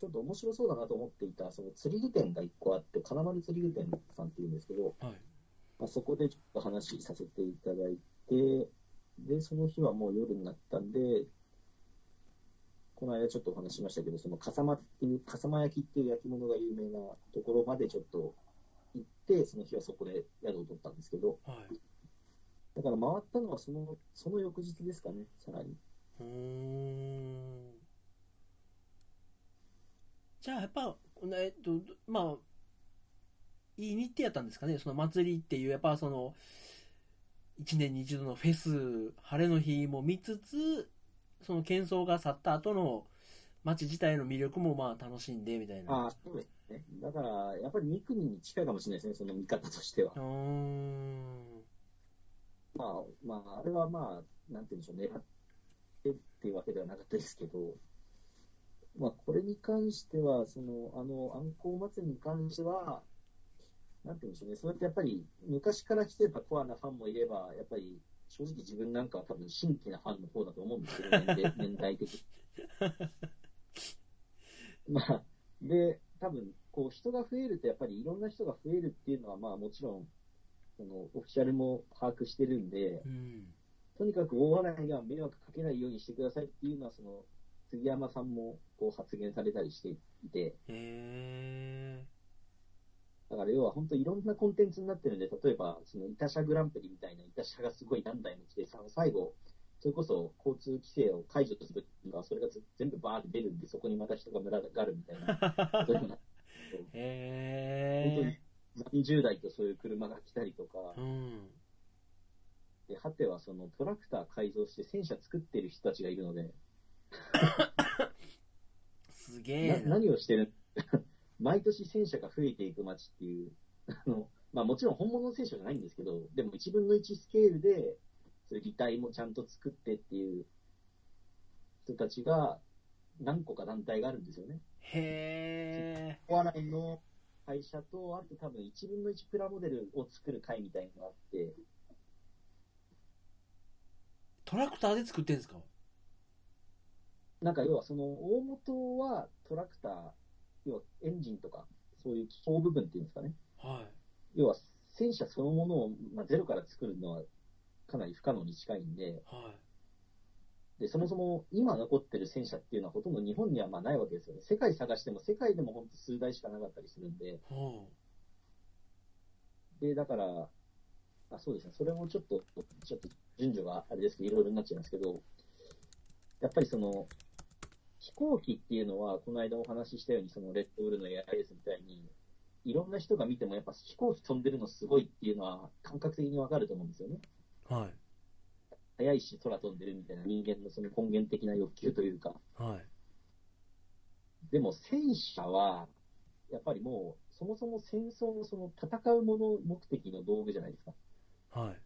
ちょっと面白そうだなと思っていた、その釣り具店が1個あって、金丸釣り具店さんっていうんですけど、はい。まあ、そこでちょっと話させていただいて、で、その日はもう夜になったんで、この間ちょっとお話ししましたけど、その笠間っていう、笠間焼きっていう焼き物が有名なところまでちょっと行って、その日はそこで宿を取ったんですけど、はい。だから回ったのはその、その翌日ですかね、さらに。じゃあ、やっぱ、えっと、まあ、いい日程やったんですかね、その祭りっていう、やっぱその、一年に一度のフェス、晴れの日も見つつ、その喧騒が去った後の街自体の魅力もまあ楽しんでみたいな。ああ、そうですね。だから、やっぱり三国に近いかもしれないですね、その見方としてはう。ーん。まあ、まあ、あれはまあ、なんて言うんでしょう、狙ってっていうわけではなかったですけど、まあ、これに関しては、その、あの、暗光祭りに関しては、なんて言うんでしょうね、そうやってやっぱり、昔から来てたコアなファンもいれば、やっぱり、正直自分なんかは多分新規なファンの方だと思うんですけど、年 齢年代的に。まあ、で、多分、こう、人が増えると、やっぱりいろんな人が増えるっていうのは、まあもちろん、その、オフィシャルも把握してるんで、うん。とにかく大洗が迷惑かけないようにしてくださいっていうのは、その、杉山さんもこう発言されたりしていて、へえ。だから要は本当いろんなコンテンツになってるんで、例えば、その、イタ車グランプリみたいな、イタ車がすごい何台も来て、さ最後、それこそ交通規制を解除するのは、それがず全部バーって出るんで、そこにまた人が群がるみたいな、そういうのがへえ。何十台とそういう車が来たりとかう、ん。で、果てはそのトラクター改造して戦車作ってる人たちがいるので、すげなえな。何をしてる？毎年戦車が増えていく街っていう、あの、まあもちろん本物の戦車じゃないんですけど、でも1分の1スケールで、そういう擬態もちゃんと作ってっていう人たちが何個か団体があるんですよね。へえ。お笑いの会社と、あと多分1分の1プラモデルを作る会みたいなのがあって、トラクターで作ってんですか？なんか要はその大元はトラクター、要はエンジンとか、そういう機構部分っていうんですかね。はい。要は戦車そのものを、まあ、ゼロから作るのはかなり不可能に近いんで、はで、そもそも今残ってる戦車っていうのはほとんど日本にはまあないわけですよね。世界探しても世界でも本当数台しかなかったりするんで、い。ほで、だから、あ、そうですね、それもちょっと、ちょっと順序があれですけど、いろいろになっちゃいますけど、やっぱりその、飛行機っていうのは、この間お話ししたように、そのレッドブルのエアレースみたいに、いろんな人が見てもやっぱ飛行機飛んでるのすごいっていうのは感覚的にわかると思うんですよね。う。はい。速いし空飛んでるみたいな人間のその根源的な欲求というか。はい。でも戦車は、やっぱりもう、そもそも戦争のその戦うもの目的の道具じゃないですか。はい。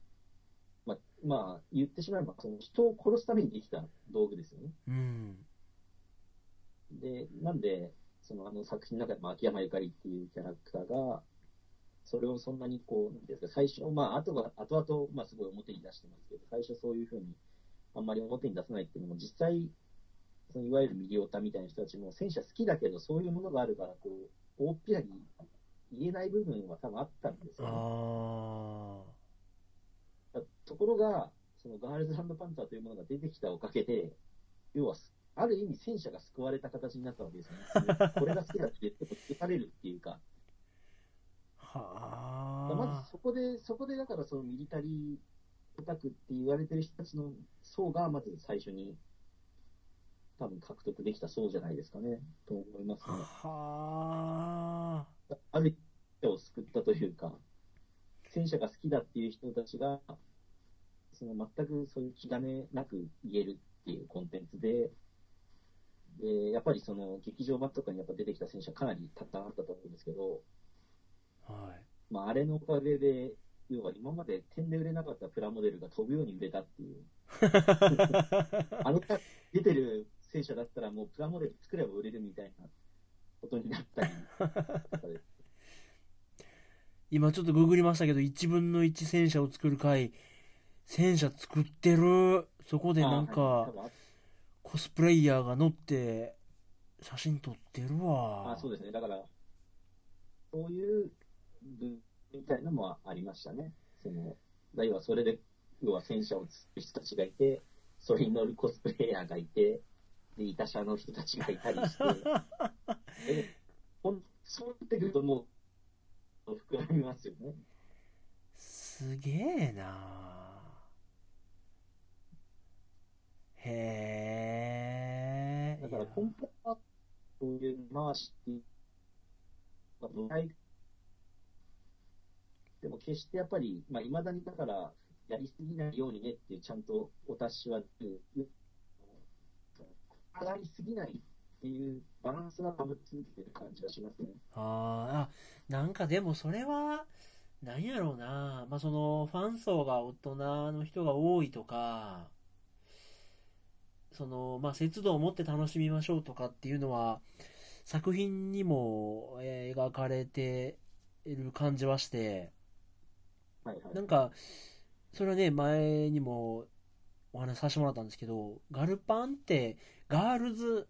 まあ、まあ、言ってしまえば、その人を殺すためにできた道具ですよね。うん。で、なんで、そのあの作品の中でも秋山ゆかりっていうキャラクターが、それをそんなにこう、なんですか、最初、まあ、後が、後々、まあ、すごい表に出してますけど、最初そういうふうに、あんまり表に出さないっていうのも、実際、そのいわゆるミリオタみたいな人たちも、戦車好きだけど、そういうものがあるから、こう、大っぴらに言えない部分は多分あったんですよね。あところが、そのガールズパンツァーというものが出てきたおかげで、要は、ある意味戦車が救われた形になったわけですよね。これが好きだって言っても消されるっていうか。あ。はまずそこで、そこでだからそのミリタリーオタクって言われてる人たちの層がまず最初に多分獲得できた層じゃないですかね、と思いますあ。ね。はあ。ある人を救ったというか、戦車が好きだっていう人たちが、その全くそういう気兼ねなく言えるっていうコンテンツで、で、やっぱりその劇場版とかにやっぱ出てきた戦車かなりたくさんあったと思うんですけど、はい。まああれのおかげで、要は今まで点で売れなかったプラモデルが飛ぶように売れたっていう、あの出てる戦車だったらもうプラモデル作れば売れるみたいなことになったり。今ちょっとググりましたけど、1分の1戦車を作る回、戦車作ってる。そこでなんあはいコスプレイヤーが乗って、写真撮ってるわ。あそうですね。だから、そういう部みたいなのもありましたね。その、だ要はそれで、要は戦車を作る人たちがいて、それに乗るコスプレイヤーがいて、で、いた車の人たちがいたりして、でほんそうなってくるともう、膨らみますよね。すげえなへえ。だから根本は、そういう回しっていう、まあ舞台でも決してやっぱり、まあ、未だにだから、やりすぎないようにねっていう、ちゃんとお達しは、上がりすぎないっていうバランスが保ち続けてる感じがしますね。あーあ、なんかでもそれは、なんやろうな。まあその、ファン層が大人の人が多いとか、その、まあ節度を持って楽しみましょうとかっていうのは、作品にも、えー描かれている感じはして、はいはい。なんか、それはね、前にもお話しさせてもらったんですけど、ガルパンって、ガールズ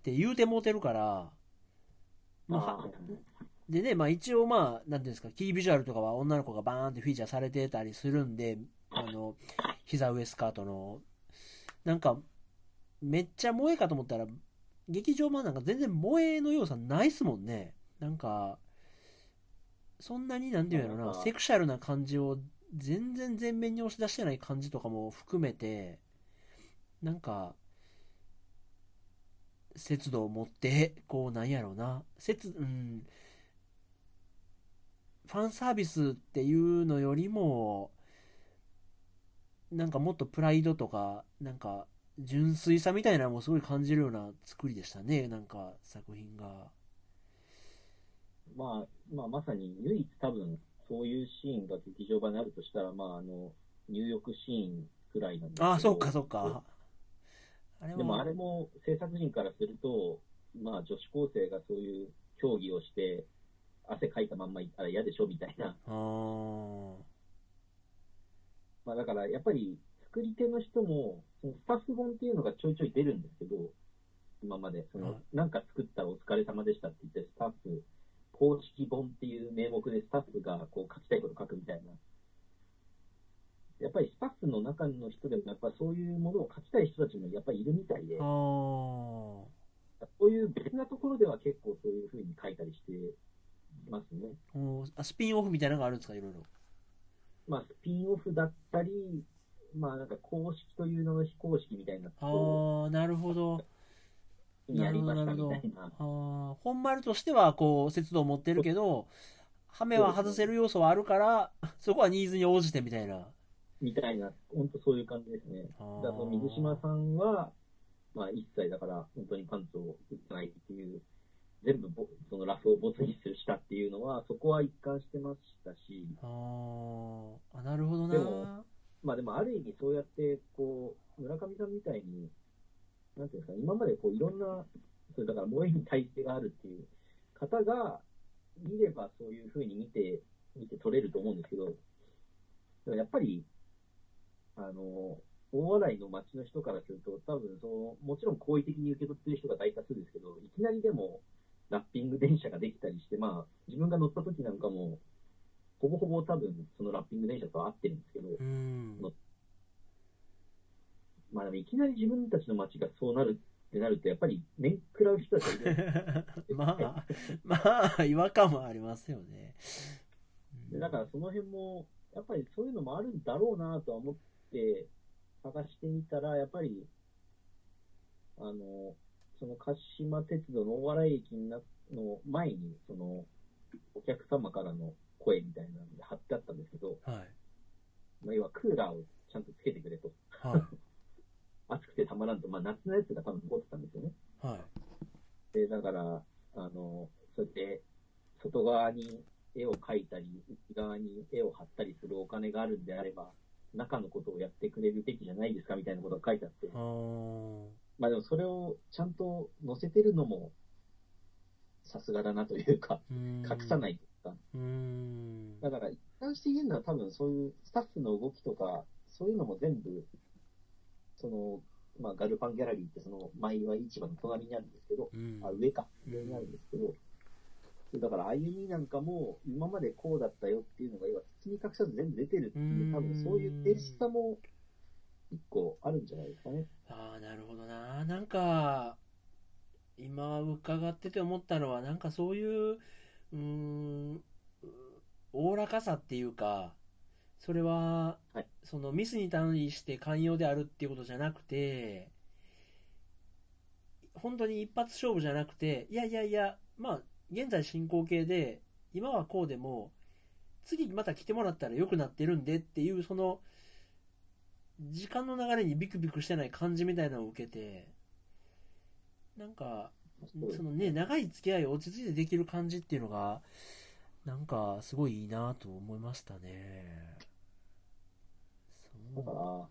って言うてもうてるから、まああでね、まあ一応まあ、なんていうんですか、キービジュアルとかは女の子がバーンってフィーチャーされてたりするんで、あの、膝上スカートの、なんか、めっちゃ萌えかと思ったら、劇場版なんか全然萌えの要素ないっすもんね。なんか、そんなになんていうのな、なセクシャルな感じを全然前面に押し出してない感じとかも含めて、なんか、節度を持って、こうなんやろうな、節、うん、ファンサービスっていうのよりも、なんかもっとプライドとか、なんか純粋さみたいなのもすごい感じるような作りでしたね、なんか作品が。まあ、まあ、まさに唯一多分、そういうシーンが劇場版にあるとしたら、まあ、あの、入浴シーンくらいなんですけど。ああ、そっかそっか。あれはでもあれも制作陣からすると、まあ女子高生がそういう競技をして、汗かいたまんまいたら嫌でしょみたいな。あーまあだからやっぱり作り手の人も、そのスタッフ本っていうのがちょいちょい出るんですけど、今まで、その、はいなんか作ったらお疲れ様でしたって言って、スタッフ、公式本っていう名目でスタッフがこう書きたいこと書くみたいな。やっぱりスタッフの中の人でも、やっぱそういうものを書きたい人たちもやっぱりいるみたいで。そういう別なところでは結構そういう風に書いたりしてますね。あスピンオフみたいなのがあるんですか、いろいろ。まあ、スピンオフだったり、まあ、なんか公式という名の非公式みたいなあこー、なるほど。うにやりましたなるほどみたいな。あー本丸としては、こう、節度を持ってるけど、ハメは外せる要素はあるから、そこはニーズに応じてみたいな。みたいな、本当そういう感じですね。だからその水島さんは、まあ、一切だから、本当にパンツを打ってないっていう、全部ぼそのラフをボツにするしたっていうのは、そこは一貫してましたし、あーあ、なるほどな。でもまあでもある意味そうやって、こう、村上さんみたいに、なんていうんですか、今までこういろんな、それだから萌えに耐性があるっていう方が見ればそういうふうに見て、見て取れると思うんですけど、やっぱり、あの、大洗の町の人からすると、多分その、もちろん好意的に受け取ってる人が大多数ですけど、いきなりでもラッピング電車ができたりして、まあ、自分が乗った時なんかも、ほぼほぼ多分そのラッピング電車と合ってるんですけど、うん。まあでもいきなり自分たちの街がそうなるってなると、やっぱり面食らう人たちがいる。まあ、まあ、違和感はありますよね。でだからその辺も、やっぱりそういうのもあるんだろうなとは思って探してみたら、やっぱり、あの、その鹿島鉄道の大洗駅の前に、その、お客様からの声みたいなので貼ってあったんですけど、はい。まあ、要はクーラーをちゃんとつけてくれと。はい。暑くてたまらんと、まあ夏のやつが多分残ってたんですよね。はい。で、だから、あの、そうやって、外側に絵を描いたり、内側に絵を貼ったりするお金があるんであれば、中のことをやってくれるべきじゃないですかみたいなことが書いてあってあ、ーまあでもそれをちゃんと載せてるのも、さすがだなというか、うん隠さないうん。だから、一貫して言えるのは多分そういうスタッフの動きとか、そういうのも全部、その、まあ、ガルパンギャラリーってその、前は市場の隣にあるんですけど、うんあ、上か、上にあるんですけど、だから、歩みなんかも、今までこうだったよっていうのが、要は、包み隠さず全部出てるっていうう、ん多分そういうテイストも、一個あるんじゃないですかね。ああ、なるほどな。なんか、今伺ってて思ったのは、なんかそういう、うーん、おおらかさっていうか、それは、はい。そのミスに対して寛容であるっていうことじゃなくて、本当に一発勝負じゃなくて、いやいやいや、まあ、現在進行形で、今はこうでも、次また来てもらったら良くなってるんでっていう、その、時間の流れにビクビクしてない感じみたいなのを受けて、なんか、そのね、長い付き合いを落ち着いてできる感じっていうのが、なんか、すごいいいなと思いましたね。だか。ら、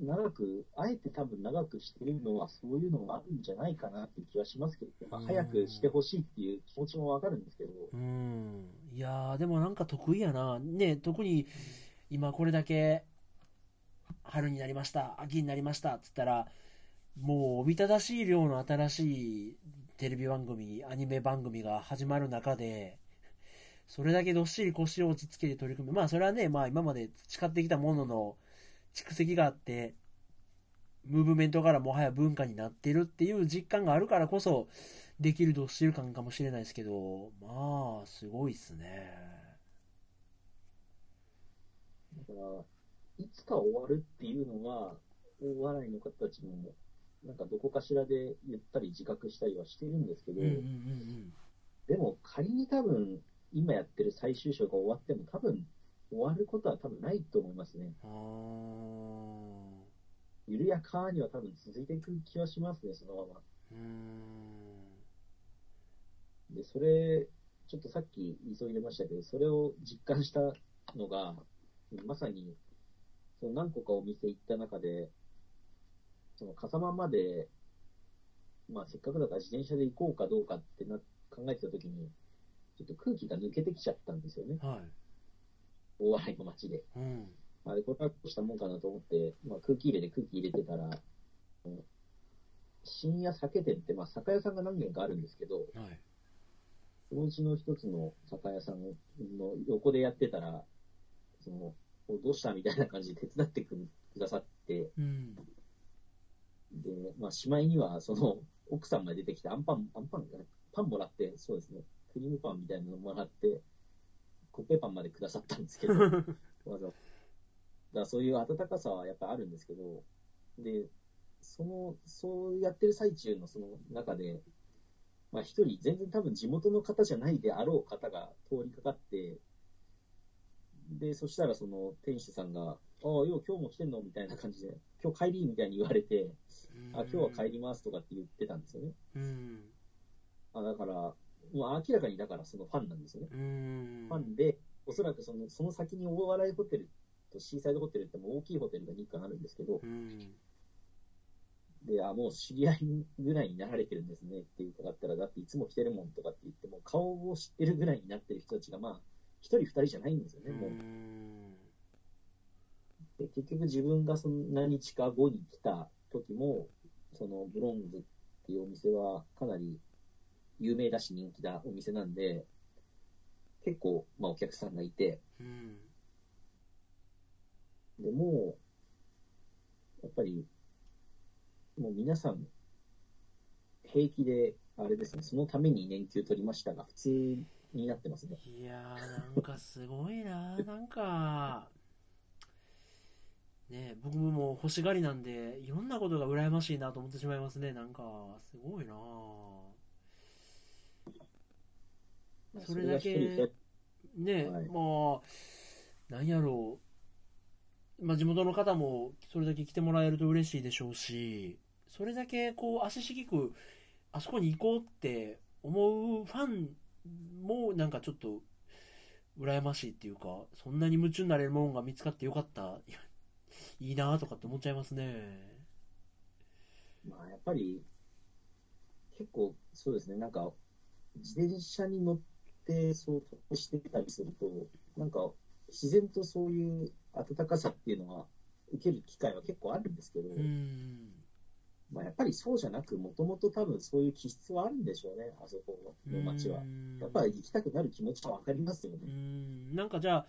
長く、あえて多分長くしてるのはそういうのがあるんじゃないかなっていう気はしますけど、まあ、うん早くしてほしいっていう気持ちもわかるんですけど、うん。いやー、でもなんか得意やな。ね、特に今これだけ春になりました、秋になりましたっつったら、もうおびただしい量の新しいテレビ番組、アニメ番組が始まる中で、それだけどっしり腰を落ち着けて取り組む。まあそれはね、まあ今まで培ってきたものの蓄積があって、ムーブメントからもはや文化になってるっていう実感があるからこそ、できるどっしり感かもしれないですけど、まあ、すごいっすね。だから、いつか終わるっていうのは、大笑いの方たちも、なんかどこかしらで言ったり自覚したりはしてるんですけど、うんうんうんでも仮に多分、今やってる最終章が終わっても多分、終わることは多分ないと思いますね。緩やかには多分続いていく気はしますね、そのまま。で、それ、ちょっとさっき言いそうに出ましたけど、それを実感したのが、まさに、その何個かお店行った中で、その笠間まで、まあせっかくだから自転車で行こうかどうかってな考えてた時に、ちょっと空気が抜けてきちゃったんですよね。はい。大洗の街で。うん。あれ、これはしたもんかなと思って、まあ空気入れて空気入れてたら、うん深夜酒店って、まあ酒屋さんが何軒かあるんですけど、はい。そのうちの一つの酒屋さんの横でやってたら、その、おどうしたみたいな感じで手伝ってくださって、うん。で、まあ、しまいには、その、奥さんが出てきて、アンパン、アンパンが、パンもらって、そうですね、クリームパンみたいなのもらって、コッペパンまでくださったんですけど、わざわざ。だからそういう温かさはやっぱあるんですけど、で、その、そうやってる最中のその中で、まあ一人、全然多分地元の方じゃないであろう方が通りかかって、で、そしたらその店主さんが、ああ、よう今日も来てんの？みたいな感じで、今日帰りみたいに言われて、あ、今日は帰りますとかって言ってたんですよね。うん。あ、だから、もう明らかにだからそのファンなんですよね。うん。ファンで、おそらくその、その先に大洗ホテルとシーサイドホテルってもう大きいホテルが2館あるんですけどう、ん。で、あ、もう知り合いぐらいになられてるんですねって伺ったら、だっていつも来てるもんとかって言っても、顔を知ってるぐらいになってる人たちが、まあ、一人二人じゃないんですよね、もう。で結局自分がそんな日か後に来た時も、そのブロンズっていうお店はかなり有名だし人気だお店なんで、結構、まあお客さんがいて、うん。でもう、やっぱり、もう皆さん、平気で、あれですね、そのために年休取りましたが、普通になってますね。いやー、なんかすごいな なんか、ね僕ももう欲しがりなんで、いろんなことが羨ましいなと思ってしまいますね。なんか、すごいなそれだけね、はい。まあ、なんやろう、まあ地元の方もそれだけ来てもらえると嬉しいでしょうし、それだけこう足しげく、あそこに行こうって思うファンもなんかちょっと羨ましいっていうか、そんなに夢中になれるもんが見つかってよかった。い やいいなとかって思っちゃいますね。まあ、やっぱり、結構、そうですね、なんか、自転車に乗っってそうしてたりすると、なんか自然とそういう温かさっていうのは受ける機会は結構あるんですけど、うん。まあ、やっぱりそうじゃなく、もともと多分そういう気質はあるんでしょうね、あそこの街はう。んやっぱり行きたくなる気持ちはわかりますようね。ん。なんかじゃあ、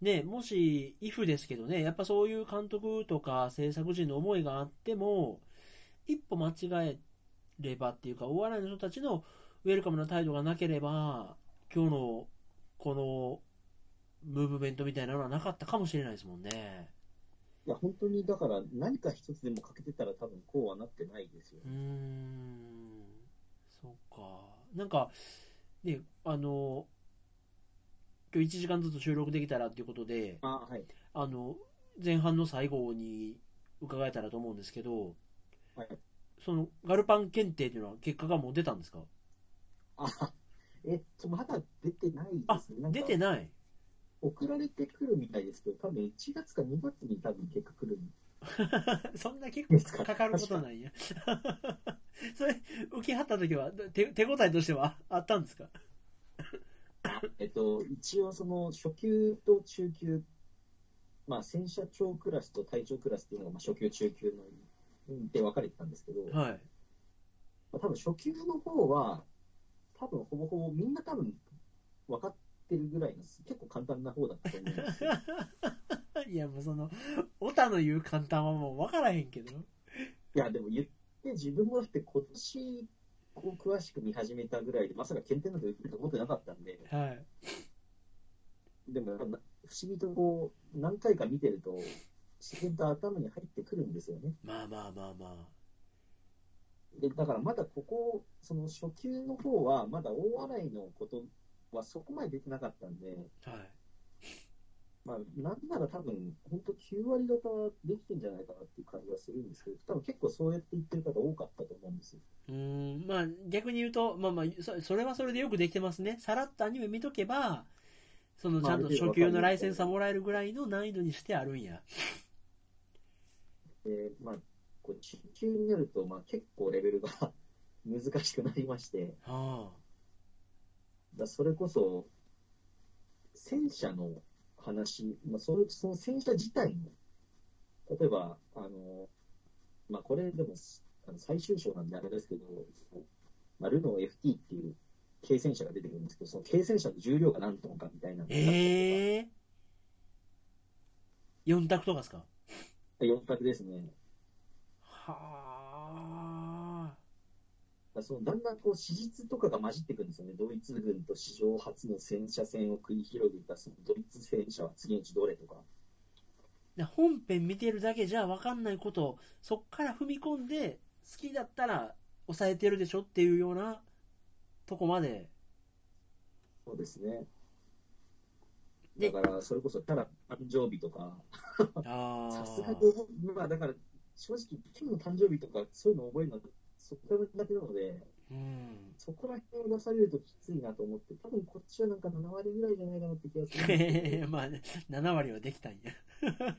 ね、もし、イフですけどね、やっぱそういう監督とか制作陣の思いがあっても、一歩間違えればっていうか、お笑いの人たちのウェルカムな態度がなければ、今日のこのムーブメントみたいなのはなかったかもしれないですもんね。いや、本当にだから何か一つでも欠けてたら多分こうはなってないですようー。ん、そうか。なんか、ね、あの、今日1時間ずつ収録できたらっていうことで、あはい。あの、前半の最後に伺えたらと思うんですけど、はい。そのガルパン検定っていうのは結果がもう出たんですか？あ、えっと、まだ出てないあですね。出てない送られてくるみたいですけど、多分1月か2月に多分結果来る。そんな結構かかることないや。それ、受けはった時は手手応えとしてはあったんですか？えっと、一応その初級と中級、まあ戦車長クラスと隊長クラスっていうのがまあ初級中級ので分かれてたんですけど、まはい。あ、多分初級の方は、多分ほぼほぼみんな多分分かってるぐらいの結構簡単な方だったと思うんですよ。いや、もうその、オタの言う簡単はもう分からへんけど。いや、でも言って自分もだって今年こう詳しく見始めたぐらいで、まさか検定なんて受けると思ってなかったんで、はい。でもな不思議とこう、何回か見てると、自然と頭に入ってくるんですよね。まあまあまあまで、だからまだここ、その初級の方は、まだ大洗のことはそこまで出てなかったんで、あ。はい。まあ、なんなら多分、本当9割方はできてんじゃないかなっていう感じはするんですけど、多分結構そうやって言ってる方多かったと思うんですよ。うーん、まあ逆に言うと、まあまあ、そそれはそれでよくできてますね。さらっとアニメ見とけば、そのちゃんと初級のライセンスはもらえるぐらいの難易度にしてあるんや。で、まあ、こう中級になると、まあ結構レベルが 難しくなりまして、はだそれこそ、戦車の話、まあ、そのその戦車自体の、例えば、あの、まあ、これでも、あの最終章なんであれですけど、まあ、ルノー FT っていう軽戦車が出てくるんですけど、その軽戦車の重量が何トンかみたいなあ。のがあったりええー。4択とかですか？とか、4択ですね。はあ。だそのだんだんこう史実とかが混じってくるんですよね。ドイツ軍と史上初の戦車戦を繰り広げたそのドイツ戦車は次のうちどれとか。で本編見てるだけじゃ分かんないことをそっから踏み込んで好きだったら抑えてるでしょっていうようなとこまでそうですね。でだから、それこそキャラ誕生日とか、あ さすがあに、まあだから、正直、キムの誕生日とか、そういうの覚えるのは、そこだけなので、うん。そこら辺を出されるときついなと思って、多分こっちはなんか7割ぐらいじゃないかなって気がする まあね7割はできたんや。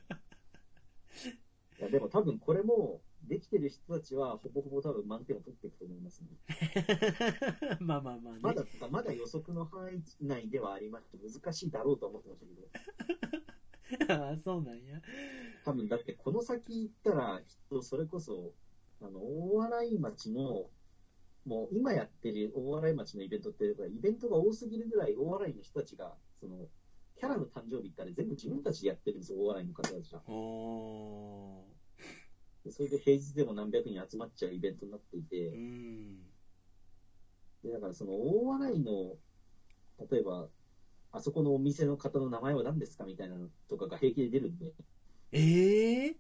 いやでも多分これも、できてる人たちは、ほぼほぼ多分満点を取っていくと思いますね。まあまあまあね。まだ、まだ予測の範囲内ではありまして、難しいだろうと思ってましたけど、ああそうなんや。多分だってこの先行ったら、きっとそれこそ、あの、大洗町の、もう今やってる大洗町のイベントって、イベントが多すぎるぐらい大洗の人たちが、その、キャラの誕生日ってあれ全部自分たちでやってるんですよ、大洗の方たちは。おでそれで平日でも何百人集まっちゃうイベントになっていて、ん。で、だからその大洗の、例えば、あそこのお店の方の名前は何ですかみたいなのとかが平気で出るんで、ええ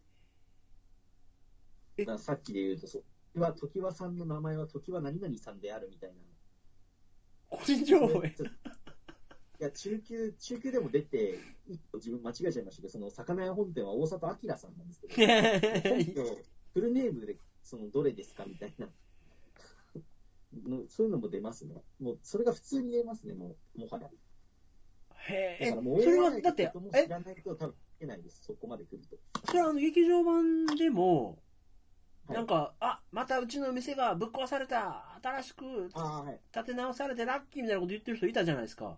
さっきで言うと、そう、は時和さんの名前は時和何々さんであるみたいな。個人情報やいや、中級、中級でも出て、一個自分間違えちゃいましたけど、その魚屋本店は大里明さんなんですけど、フルネームで、その、どれですかみたいな。のそういうのも出ますね。もう、それが普通に出ますね、もう、もはや。へえだからもう、それはだって知らないと多分出ないです、そこまで来ると。それはあの劇場版でもはいなんか、あ、またうちの店がぶっ壊された新しく。建て直されてラッキーみたいなこと言ってる人いたじゃないですか。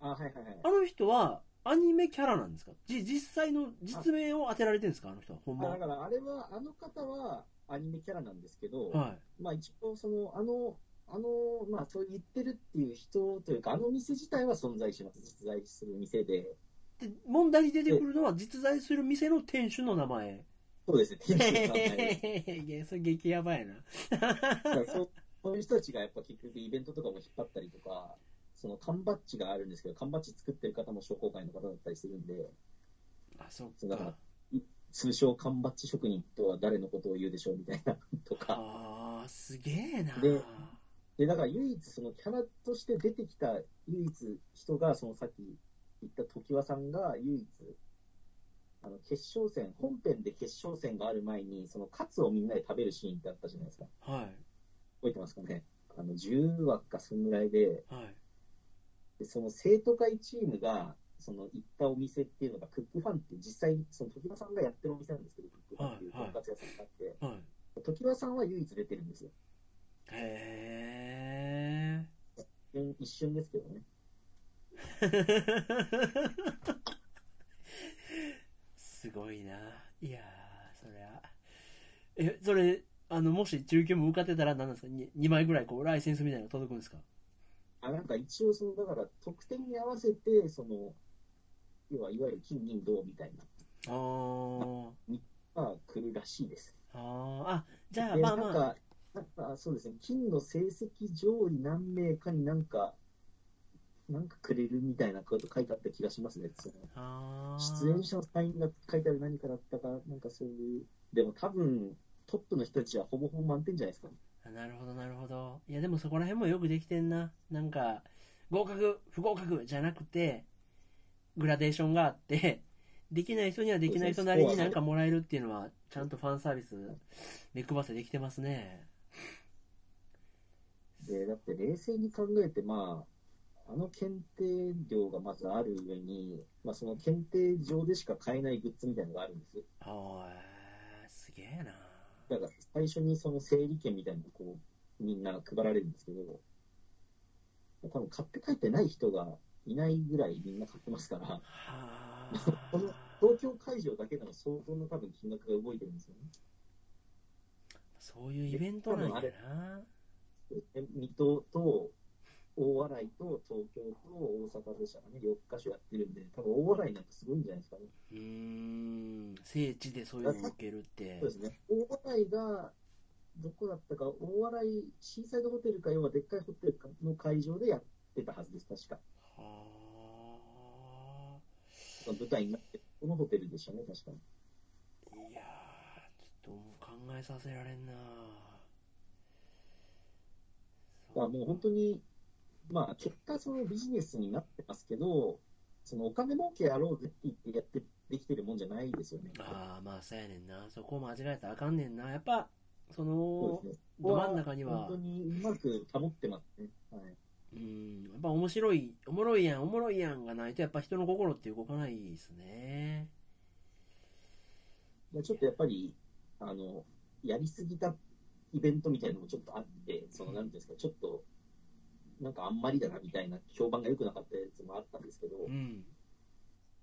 ああ、はいはいはい。あの人は、アニメキャラなんですか？じ実際の実名を当てられてるんですか？あの人は。ほんま。はあだから、あれは、あの方はアニメキャラなんですけど、い。まあ一応、その、あの、あの、まあそう言ってるっていう人というか、あの店自体は存在します。実在する店で。で、問題に出てくるのは実在する店の店主の名前。そうですね、いや、それ激やな。だからそうそういう人たちがやっぱ結局イベントとかも引っ張ったりとか、その缶バッジがあるんですけど、缶バッジ作ってる方も商工会の方だったりするんで、あ、そっだか。通称缶バッジ職人とは誰のことを言うでしょうみたいなとか。あー、すげえな。でで、だから唯一そのキャラとして出てきた唯一人が、そのさっき言った常盤さんが唯一、あの決勝戦、本編で決勝戦がある前に、そのカツをみんなで食べるシーンってあったじゃないですか。はい。覚えてますかね？あの、10話かそんぐらいで、はい。でその生徒会チームが、その行ったお店っていうのが、クックファンって実際、その時輪さんがやってるお店なんですけど、クックファンっていうとはいんかつ屋さんがあって、はい。時輪さんは唯一出てるんですよ。へ一瞬ですけどね。ー。すごいな。いやー、そりゃ。え、それ、あの、もし中級も受かってたら何なんですか？2, 枚ぐらいこう、ライセンスみたいなの届くんですか？あなんか一応、その、だから、得点に合わせて、その、要は、いわゆる金銀銅みたい。な、が来るらしいです。あー。あ、じゃあ、で、まあまあ。なんか、そうですね、金の成績上位何名かになんか、なんかくれるみたいなこと書いてあった気がしますね。その出演者のサインが書いてある何かだったか、なんかそういう、でも多分、トップの人たちはほぼほぼ満点じゃないですか。あなるほど、なるほど。いや、でもそこら辺もよくできてんな。なんか、合格、不合格じゃなくて、グラデーションがあって、できない人にはできない人なりになんかもらえるっていうのは、ちゃんとファンサービス、目配せできてますね。で、だって冷静に考えて、まあ、あの検定料がまずある上に、まあ、その検定上でしか買えないグッズみたいなのがあるんですよ。おー、すげえな。だから最初にその整理券みたいなのをこう、みんな配られるんですけど、多分買って帰ってない人がいないぐらいみんな買ってますから、はこの東京会場だけでも相当の多分金額が動いてるんですよね。そういうイベントなんやな。で水戸と大洗と東京と大阪でしたかね、4カ所やってるんで、多分大洗なんかすごいんじゃないですかね。うーん、聖地でそういうのを受けるってそう。ですね。大洗が、どこだったか、大洗シーサイドホテルか、要はでっかいホテルの会場でやってたはずです、確か。はその舞台になって、このホテルでしたね、確かに。あ。いやー、ちょっともう考えさせられんな。だからもう本当に、まあ、結果、そのビジネスになってますけど、そのお金儲けやろうぜって言ってやってできてるもんじゃないですよね。ああ、まあ、そうやねんな。そこを間違えたらあかんねんな。やっぱ、そそのう、ですね。ど真ん中には本当、にうまく保ってますね。はい。うん、やっぱ面白い、おもろいやん、おもろいやんがないと、やっぱ人の心って動かないですね。でちょっとやっぱり、あの、やりすぎたイベントみたいなのもちょっとあって、その、なんていうんですか、ちょっと、なんかあんまりだなみたいな評判が良くなかったやつもあったんですけど、うん。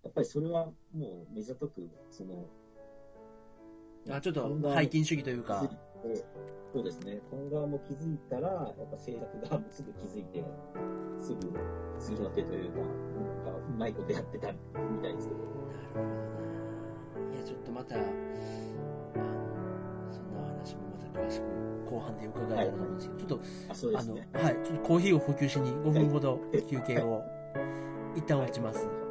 やっぱりそれはもう目ざとく、その、あちょっとファン側も背筋主義というかそうですね、ファン側も気づいたら、やっぱ制作側もすぐ気づいて、すぐ次の手というか、なんかうまいことやってたみたいですけど、なるほどな。いや、ちょっとまた、詳しく後半で伺えたらと思うんですけど、ちょっと、あ、そうであの。はい、ちょっとコーヒーを補給しに5分ほど休憩を一旦落ちます。